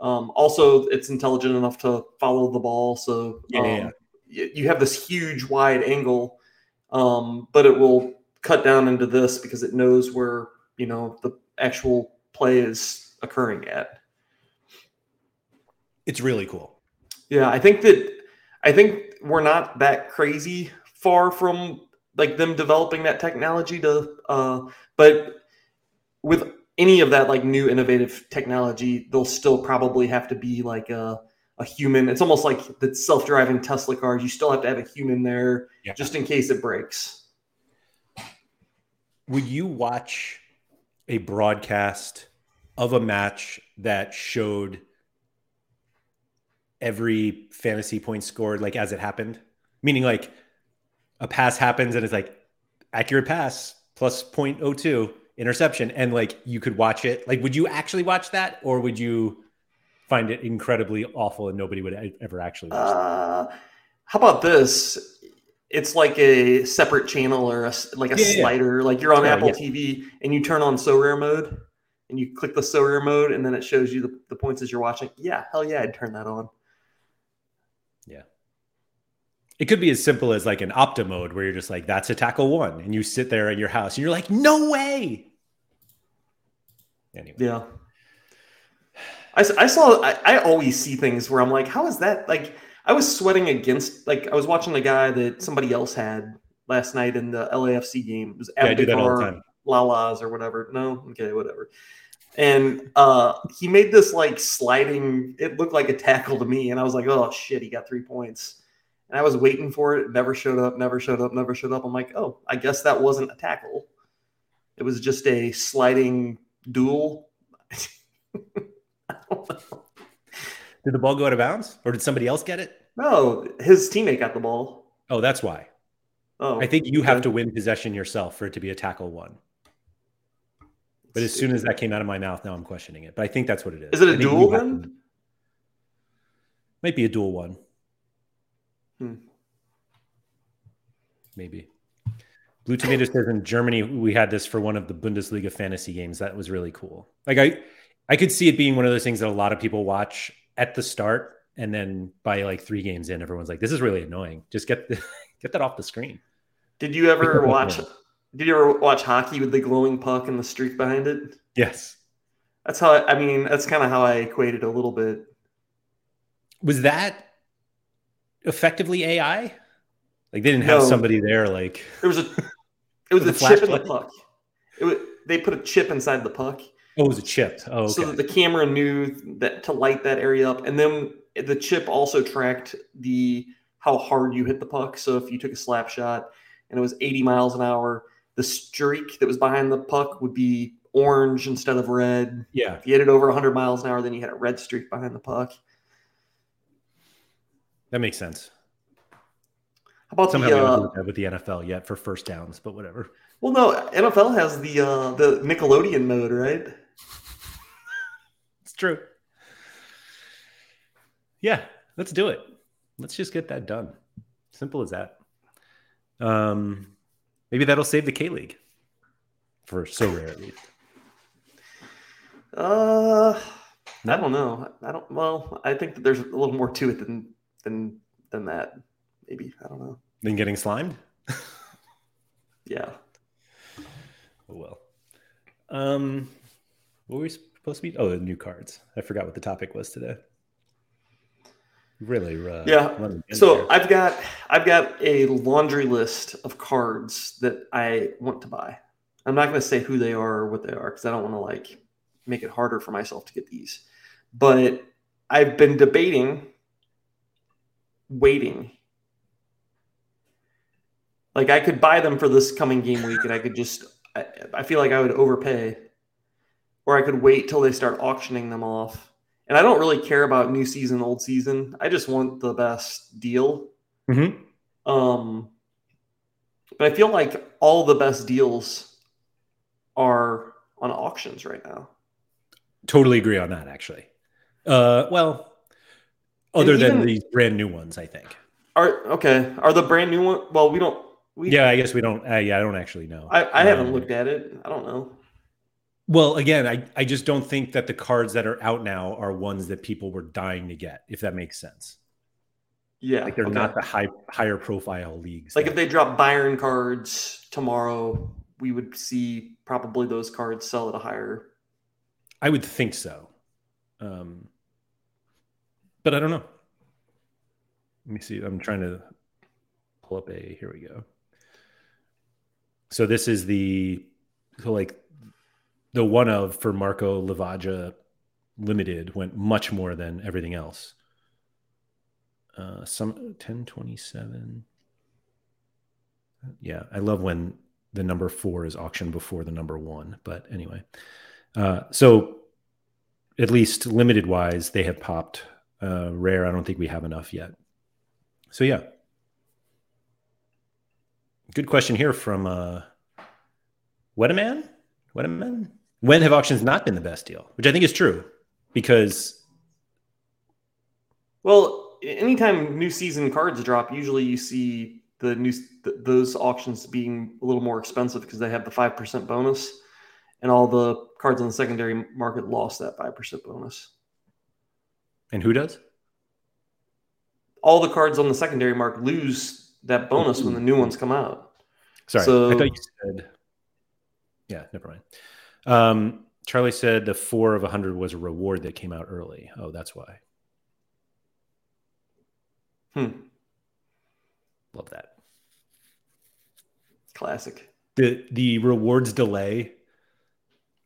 um, also, it's intelligent enough to follow the ball, so yeah, um, yeah. you have this huge wide angle, um, but it will cut down into this because it knows where you know the actual play is occurring at. It's really cool. Yeah, I think that I think we're not that crazy far from like them developing that technology to uh but with any of that like new innovative technology they'll still probably have to be like a a human. It's almost like the self-driving tesla cars you still have to have a human there yeah. just in case it breaks. Would you watch a broadcast of a match that showed every fantasy point scored like as it happened? Meaning like a pass happens and it's like accurate pass plus 0.02 interception and like you could watch it. Like would you actually watch that or would you find it incredibly awful and nobody would ever actually watch uh, how about this? It's like a separate channel or a, like a yeah, slider yeah. like you're on apple yeah. tv and you turn on Sorare mode and you click the Sorare mode and then it shows you the, the points as you're watching. Yeah hell yeah i'd turn that on yeah. It could be as simple as like an opta mode where you're just like, that's a tackle one. And you sit there in your house and you're like, no way. Anyway. Yeah. I, I saw, I, I always see things where I'm like, how is that? Like, I was sweating against, like, I was watching a guy that somebody else had last night in the LAFC game. It was Abdikar Lalas or whatever. No? Okay, whatever and uh, he made this like sliding. It looked like a tackle to me, and I was like, "Oh shit, he got three points." And I was waiting for it. Never showed up. Never showed up. Never showed up. I'm like, "Oh, I guess that wasn't a tackle. It was just a sliding duel." Did the ball go out of bounds, or did somebody else get it? No, his teammate got the ball. Oh, that's why. Oh, I think you okay. have to win possession yourself for it to be a tackle one. But as soon as that came out of my mouth, now I'm questioning it. But I think that's what it is. Is it a dual then? Might be a dual one. Hmm. Maybe. Blue Tomato says in Germany we had this for one of the Bundesliga fantasy games. That was really cool. Like I, I could see it being one of those things that a lot of people watch at the start, and then by like three games in, everyone's like, "This is really annoying. Just get the, get that off the screen." Did you ever watch? Did you ever watch hockey with the glowing puck and the streak behind it? Yes. That's how I, I mean. That's kind of how I equated a little bit. Was that effectively AI? Like they didn't have no. somebody there. Like there was a, it was a, a chip in the puck. It was, they put a chip inside the puck. Oh, it was a chip. Oh, okay. so that the camera knew that to light that area up, and then the chip also tracked the how hard you hit the puck. So if you took a slap shot and it was 80 miles an hour, the streak that was behind the puck would be orange instead of red. Yeah. If you hit it over 100 miles an hour, then you had a red streak behind the puck. That makes sense. How about Somehow the, uh, with the NFL yet for first downs, but whatever. Well, no, NFL has the uh, the Nickelodeon mode, right? it's true. Yeah, let's do it. Let's just get that done. Simple as that. Um, Maybe that'll save the K League for Sorare at least. Uh, I don't know. I don't. Well, I think that there's a little more to it than than than that. Maybe I don't know. Than getting slimed. yeah. Oh well. Um, what were we supposed to be? Oh, the new cards. I forgot what the topic was today really uh, yeah so there. i've got i've got a laundry list of cards that i want to buy i'm not going to say who they are or what they are because i don't want to like make it harder for myself to get these but i've been debating waiting like i could buy them for this coming game week and i could just I, I feel like i would overpay or i could wait till they start auctioning them off and I don't really care about new season, old season. I just want the best deal. Mm-hmm. Um, but I feel like all the best deals are on auctions right now. Totally agree on that, actually. Uh, well, other even, than these brand new ones, I think. Are okay? Are the brand new one? Well, we don't. We, yeah, I guess we don't. Uh, yeah, I don't actually know. I, I um, haven't looked at it. I don't know. Well, again, I, I just don't think that the cards that are out now are ones that people were dying to get, if that makes sense. Yeah. Like they're okay. not the high higher profile leagues. Like that. if they drop Byron cards tomorrow, we would see probably those cards sell at a higher. I would think so. Um, but I don't know. Let me see. I'm trying to pull up a. Here we go. So this is the so like the one of for Marco Lavaja Limited went much more than everything else. Uh, some 1027. Yeah, I love when the number four is auctioned before the number one. But anyway, uh, so at least limited wise, they have popped. Uh, rare, I don't think we have enough yet. So yeah, good question here from uh, Wedaman. Wedaman. When have auctions not been the best deal? Which I think is true, because well, anytime new season cards drop, usually you see the new th- those auctions being a little more expensive because they have the five percent bonus, and all the cards on the secondary market lost that five percent bonus. And who does? all the cards on the secondary mark lose that bonus when the new ones come out. Sorry, so, I thought you said. Yeah, never mind. Um, Charlie said the four of a hundred was a reward that came out early. Oh, that's why. Hmm. Love that. Classic. The the rewards delay.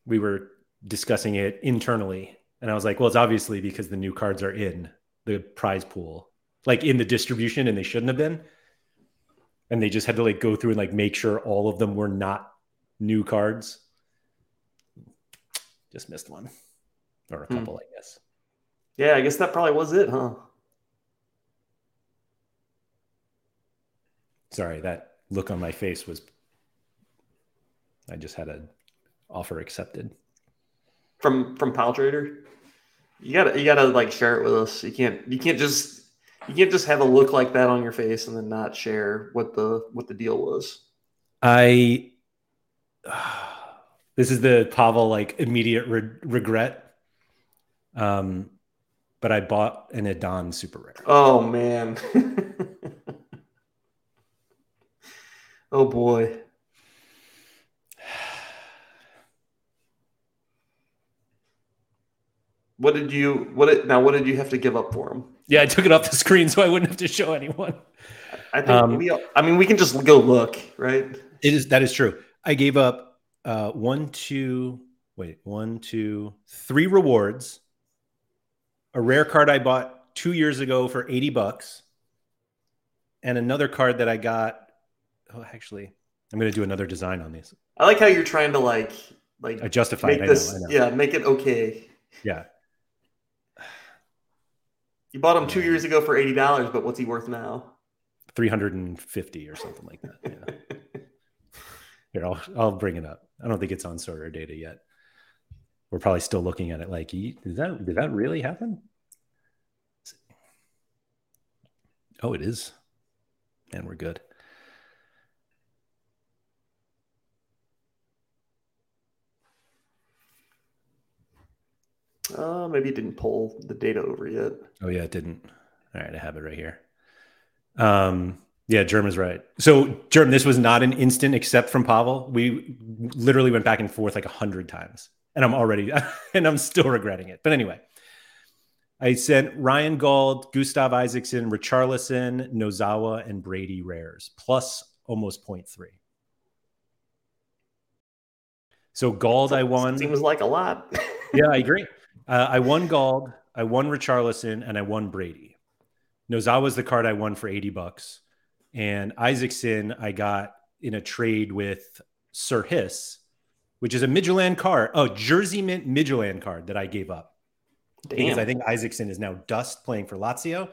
We were discussing it internally, and I was like, "Well, it's obviously because the new cards are in the prize pool, like in the distribution and they shouldn't have been. And they just had to like go through and like make sure all of them were not new cards. Just missed one or a hmm. couple. I guess. Yeah, I guess that probably was it, huh? Sorry, that look on my face was I just had an offer accepted. From from Pile Trader? You gotta you gotta like share it with us. You can't you can't just you can't just have a look like that on your face and then not share what the what the deal was. I this is the Pavel like immediate re- regret. Um, but I bought an Adán super rare. Oh man. oh boy. What did you what did, now what did you have to give up for him? Yeah, I took it off the screen so I wouldn't have to show anyone. I think um, we I mean we can just go look, right? It is that is true. I gave up uh one, two, wait, one, two, three rewards. A rare card I bought two years ago for 80 bucks. And another card that I got. Oh, actually, I'm gonna do another design on these. I like how you're trying to like like I justify it. This, know, I know. Yeah, make it okay. Yeah. You bought him two years ago for eighty dollars, but what's he worth now? Three hundred and fifty or something like that. Yeah. Here, I'll I'll bring it up. I don't think it's on Sorare Data yet. We're probably still looking at it like, did that did that really happen? Oh, it is. And we're good. Uh, maybe it didn't pull the data over yet. Oh yeah, it didn't. All right, I have it right here. Um, yeah, Germ is right. So Germ, this was not an instant except from Pavel. We literally went back and forth like a hundred times, and I'm already and I'm still regretting it. But anyway, I sent Ryan Gauld, Gustav Isaksen, Richarlison, Nozawa, and Brady Rares plus almost 0.3. So Gauld, I won. Seems like a lot. yeah, I agree. Uh, I won Gauld, I won Richarlison, and I won Brady. Nozawa's the card I won for 80 bucks. And Isaksen, I got in a trade with Sir Hiss, which is a Midland card. Oh, Jersey Mint Midland card that I gave up. Damn. Because I think Isaksen is now dust playing for Lazio.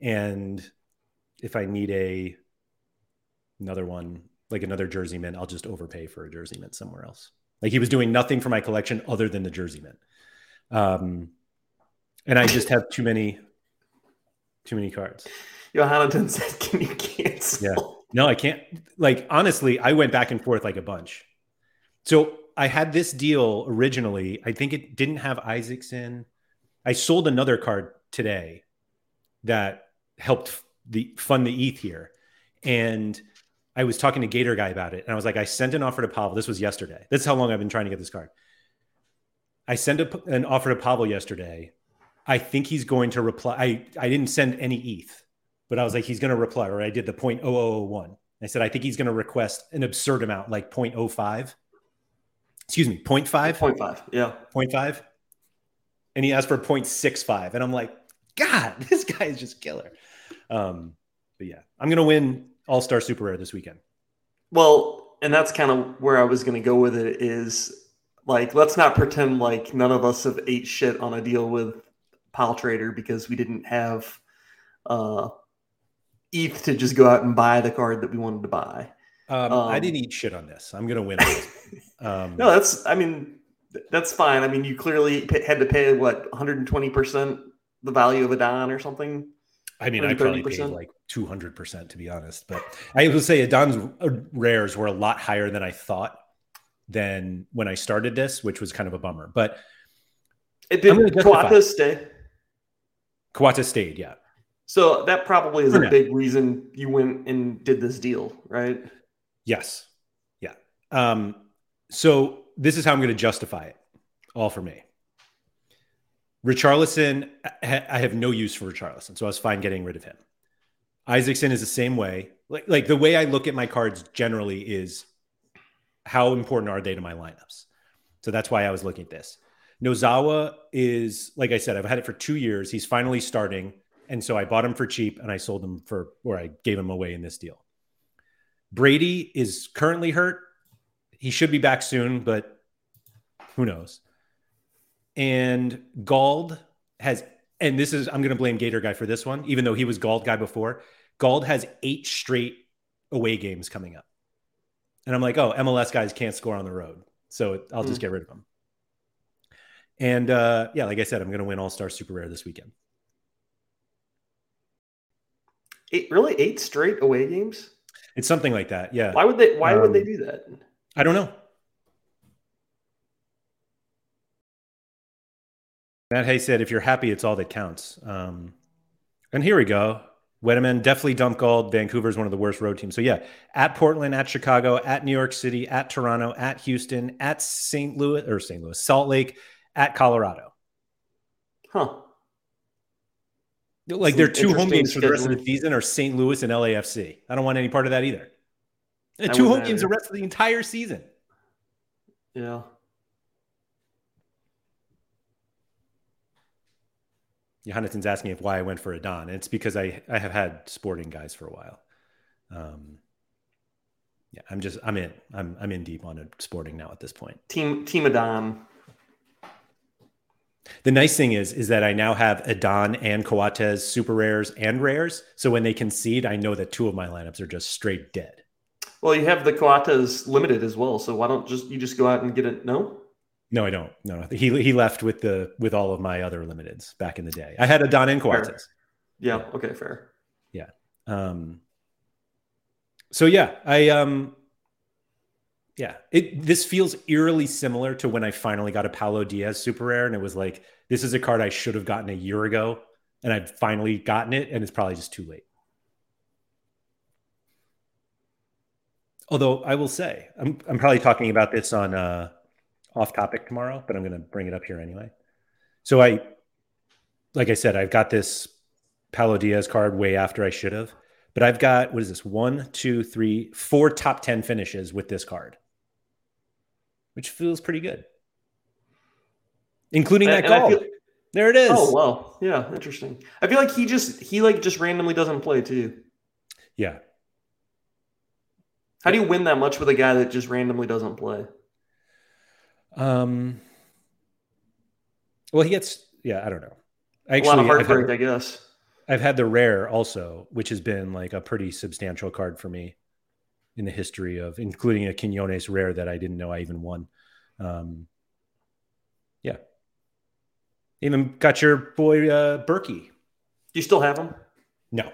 And if I need a another one, like another Jersey Mint, I'll just overpay for a Jersey Mint somewhere else. Like he was doing nothing for my collection other than the Jersey Mint. Um, and I just have too many, too many cards. Johannaton said, "Can you cancel?" Yeah. No, I can't. Like honestly, I went back and forth like a bunch. So I had this deal originally. I think it didn't have Isaksen. I sold another card today that helped the fund the ETH here, and I was talking to Gator guy about it, and I was like, I sent an offer to Pavel. This was yesterday. That's how long I've been trying to get this card. I sent a, an offer to Pavel yesterday. I think he's going to reply. I, I didn't send any ETH, but I was like, he's going to reply, or I did the 0.0001. I said, I think he's going to request an absurd amount, like 0.05. Excuse me, 0.5? 0.5, yeah. 0.5. And he asked for 0.65. And I'm like, God, this guy is just killer. Um, but yeah, I'm going to win All Star Super Rare this weekend. Well, and that's kind of where I was going to go with it is like, let's not pretend like none of us have ate shit on a deal with Pile Trader because we didn't have uh, ETH to just go out and buy the card that we wanted to buy. Um, um, I didn't eat shit on this. I'm going to win. um, no, that's, I mean, that's fine. I mean, you clearly had to pay what 120% the value of Adán or something. I mean, I probably paid like 200% to be honest, but I would say Adán's rares were a lot higher than I thought than when I started this, which was kind of a bummer. But it did Kawata stay. Kawata stayed, yeah. So that probably is a big reason you went and did this deal, right? Yes. Yeah. Um, so this is how I'm going to justify it, all for me. Richarlison, I have no use for Richarlison, so I was fine getting rid of him. Isaksen is the same way. Like, like the way I look at my cards generally is how important are they to my lineups? So that's why I was looking at this. Nozawa is, like I said, I've had it for two years. He's finally starting. And so I bought him for cheap and I sold him for, or I gave him away in this deal. Brady is currently hurt. He should be back soon, but who knows? And Gauld has, and this is, I'm going to blame Gator Guy for this one, even though he was Gauld Guy before. Gauld has eight straight away games coming up. And I'm like, oh, MLS guys can't score on the road. So I'll just mm. get rid of them. And uh, yeah, like I said, I'm going to win All Star Super Rare this weekend. Eight, really, eight straight away games? It's something like that. Yeah. Why would they? Why um, would they um, do that? I don't know. Matt Hay said, "If you're happy, it's all that counts." Um, and here we go. Wedeman definitely dump Gauld. Vancouver is one of the worst road teams. So yeah, at Portland, at Chicago, at New York City, at Toronto, at Houston, at St. Louis or St. Louis, Salt Lake, at Colorado. Huh. Like their two home games for the rest of the season are St. Louis and LAFC. I don't want any part of that either. two home games the rest of the entire season. Yeah. Jonathan's asking if why I went for Adán. It's because I I have had sporting guys for a while. Um, yeah, I'm just I'm in I'm I'm in deep on a sporting now at this point. Team Team Adán. The nice thing is is that I now have Adán and Coates super rares and rares. So when they concede, I know that two of my lineups are just straight dead. Well, you have the Coates limited as well. So why don't just you just go out and get it? No. No, I don't. No, no. He he left with the with all of my other limiteds back in the day. I had a Don Coates. Yeah. yeah. Okay. Fair. Yeah. Um. So yeah, I um. Yeah, it this feels eerily similar to when I finally got a Paulo Diaz super rare, and it was like this is a card I should have gotten a year ago, and I've finally gotten it, and it's probably just too late. Although I will say, I'm I'm probably talking about this on uh off topic tomorrow, but I'm going to bring it up here anyway. So I, like I said, I've got this Paulo Diaz card way after I should have, but I've got what is this? One, two, three, four top ten finishes with this card, which feels pretty good, including and, that call. Feel, there it is. Oh well, yeah, interesting. I feel like he just he like just randomly doesn't play too. Yeah. How do you win that much with a guy that just randomly doesn't play? Um. Well, he gets yeah. I don't know. I Actually, a lot of heartbreak, I guess. I've had the rare also, which has been like a pretty substantial card for me in the history of, including a Quinones rare that I didn't know I even won. Um, yeah. Even got your boy uh, Berkey. Do you still have him? No.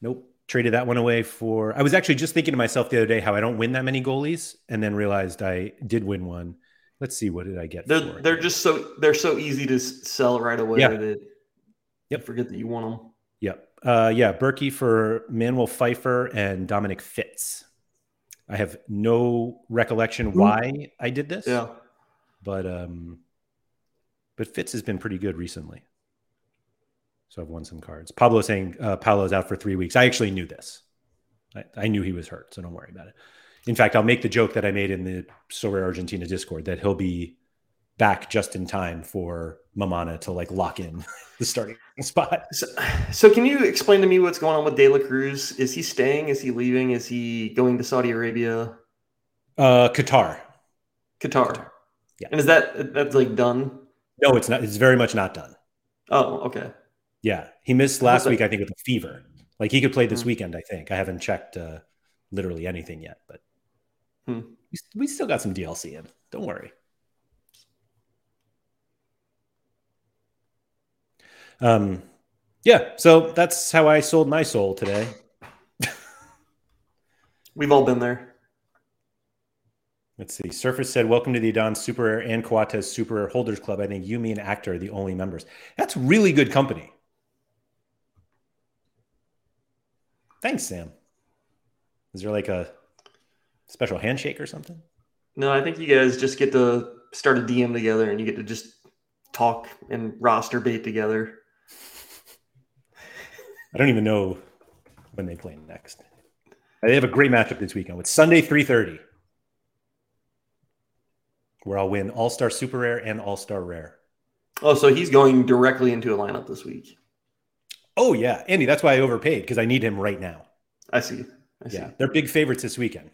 Nope. Traded that one away for. I was actually just thinking to myself the other day how I don't win that many goalies, and then realized I did win one. Let's see, what did I get? They're they're just so they're so easy to sell right away. Yeah. That yep. forget that you want them. Yep. Uh, yeah, Berkey for Manuel Pfeiffer and Dominik Fitz. I have no recollection why I did this. Yeah. But um but Fitz has been pretty good recently. So I've won some cards. Pablo saying uh, Paolo's out for three weeks. I actually knew this. I, I, knew he was hurt, so don't worry about it. In fact, I'll make the joke that I made in the Sorare Argentina Discord that he'll be back just in time for Mammana to like lock in the starting spot. So, so, can you explain to me what's going on with De La Cruz? Is he staying? Is he leaving? Is he going to Saudi Arabia? Uh, Qatar. Qatar. Qatar. Yeah. And is that that's like done? No, it's not. It's very much not done. Oh, okay. Yeah, he missed last week. I think with a fever. Like he could play this mm-hmm. weekend. I think I haven't checked uh, literally anything yet, but hmm. we, we still got some DLC in. Don't worry. Um, yeah, so that's how I sold my soul today. We've all been there. Let's see. Surface said, "Welcome to the Adán Super Rare and Coates Super Rare Holders Club." I think you, me, and Actor are the only members. That's really good company. Thanks, Sam. Is there like a special handshake or something? No, I think you guys just get to start a DM together and you get to just talk and roster bait together. I don't even know when they play next. They have a great matchup this weekend. It's Sunday, 3:30, where I'll win All Star Super Rare and All Star Rare. Oh, so he's going directly into a lineup this week. Oh yeah, Andy. That's why I overpaid because I need him right now. I see. I see. Yeah, they're big favorites this weekend.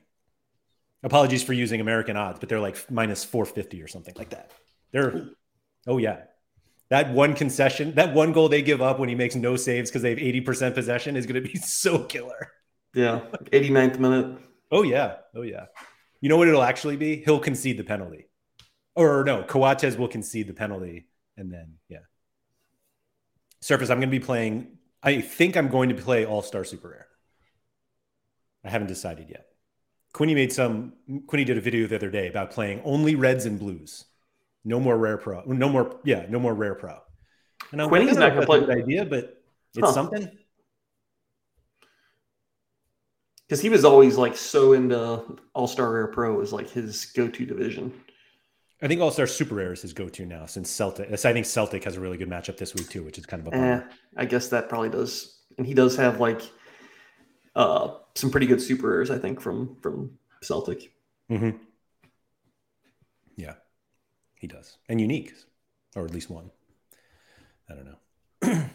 Apologies for using American odds, but they're like minus 450 or something like that. They're, oh yeah, that one concession, that one goal they give up when he makes no saves because they have 80% possession is going to be so killer. Yeah. 89th minute. Oh, yeah. Oh, yeah. You know what it'll actually be? He'll concede the penalty. Or no, Coates will concede the penalty. And then, yeah. Surface, I'm going to be playing. I think I'm going to play All Star Super Rare. I haven't decided yet. Quinny made some, Quinny did a video the other day about playing only reds and blues. No more rare pro. No more. Yeah, no more rare pro. And I'm Quinny's not going to play. Good idea, but it's huh. something. Because he was always like so into All Star Rare Pro was like his go to division. I think All Star Super Rare is his go to now since Celtic. I think Celtic has a really good matchup this week too, which is kind of a bummer. Eh, I guess that probably does, and he does have like uh, some pretty good super rares, I think, from from Celtic. Mm-hmm. Yeah. He does. And unique, or at least one. I don't know.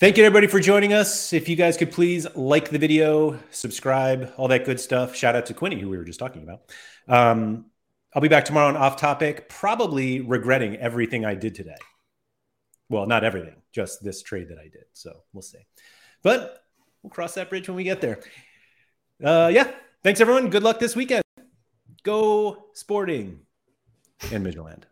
Thank you, everybody, for joining us. If you guys could please like the video, subscribe, all that good stuff. Shout out to Quinny, who we were just talking about. Um, I'll be back tomorrow on Off Topic, probably regretting everything I did today. Well, not everything, just this trade that I did. So we'll see. But we'll cross that bridge when we get there. Uh, yeah. Thanks, everyone. Good luck this weekend. Go sporting in Midland.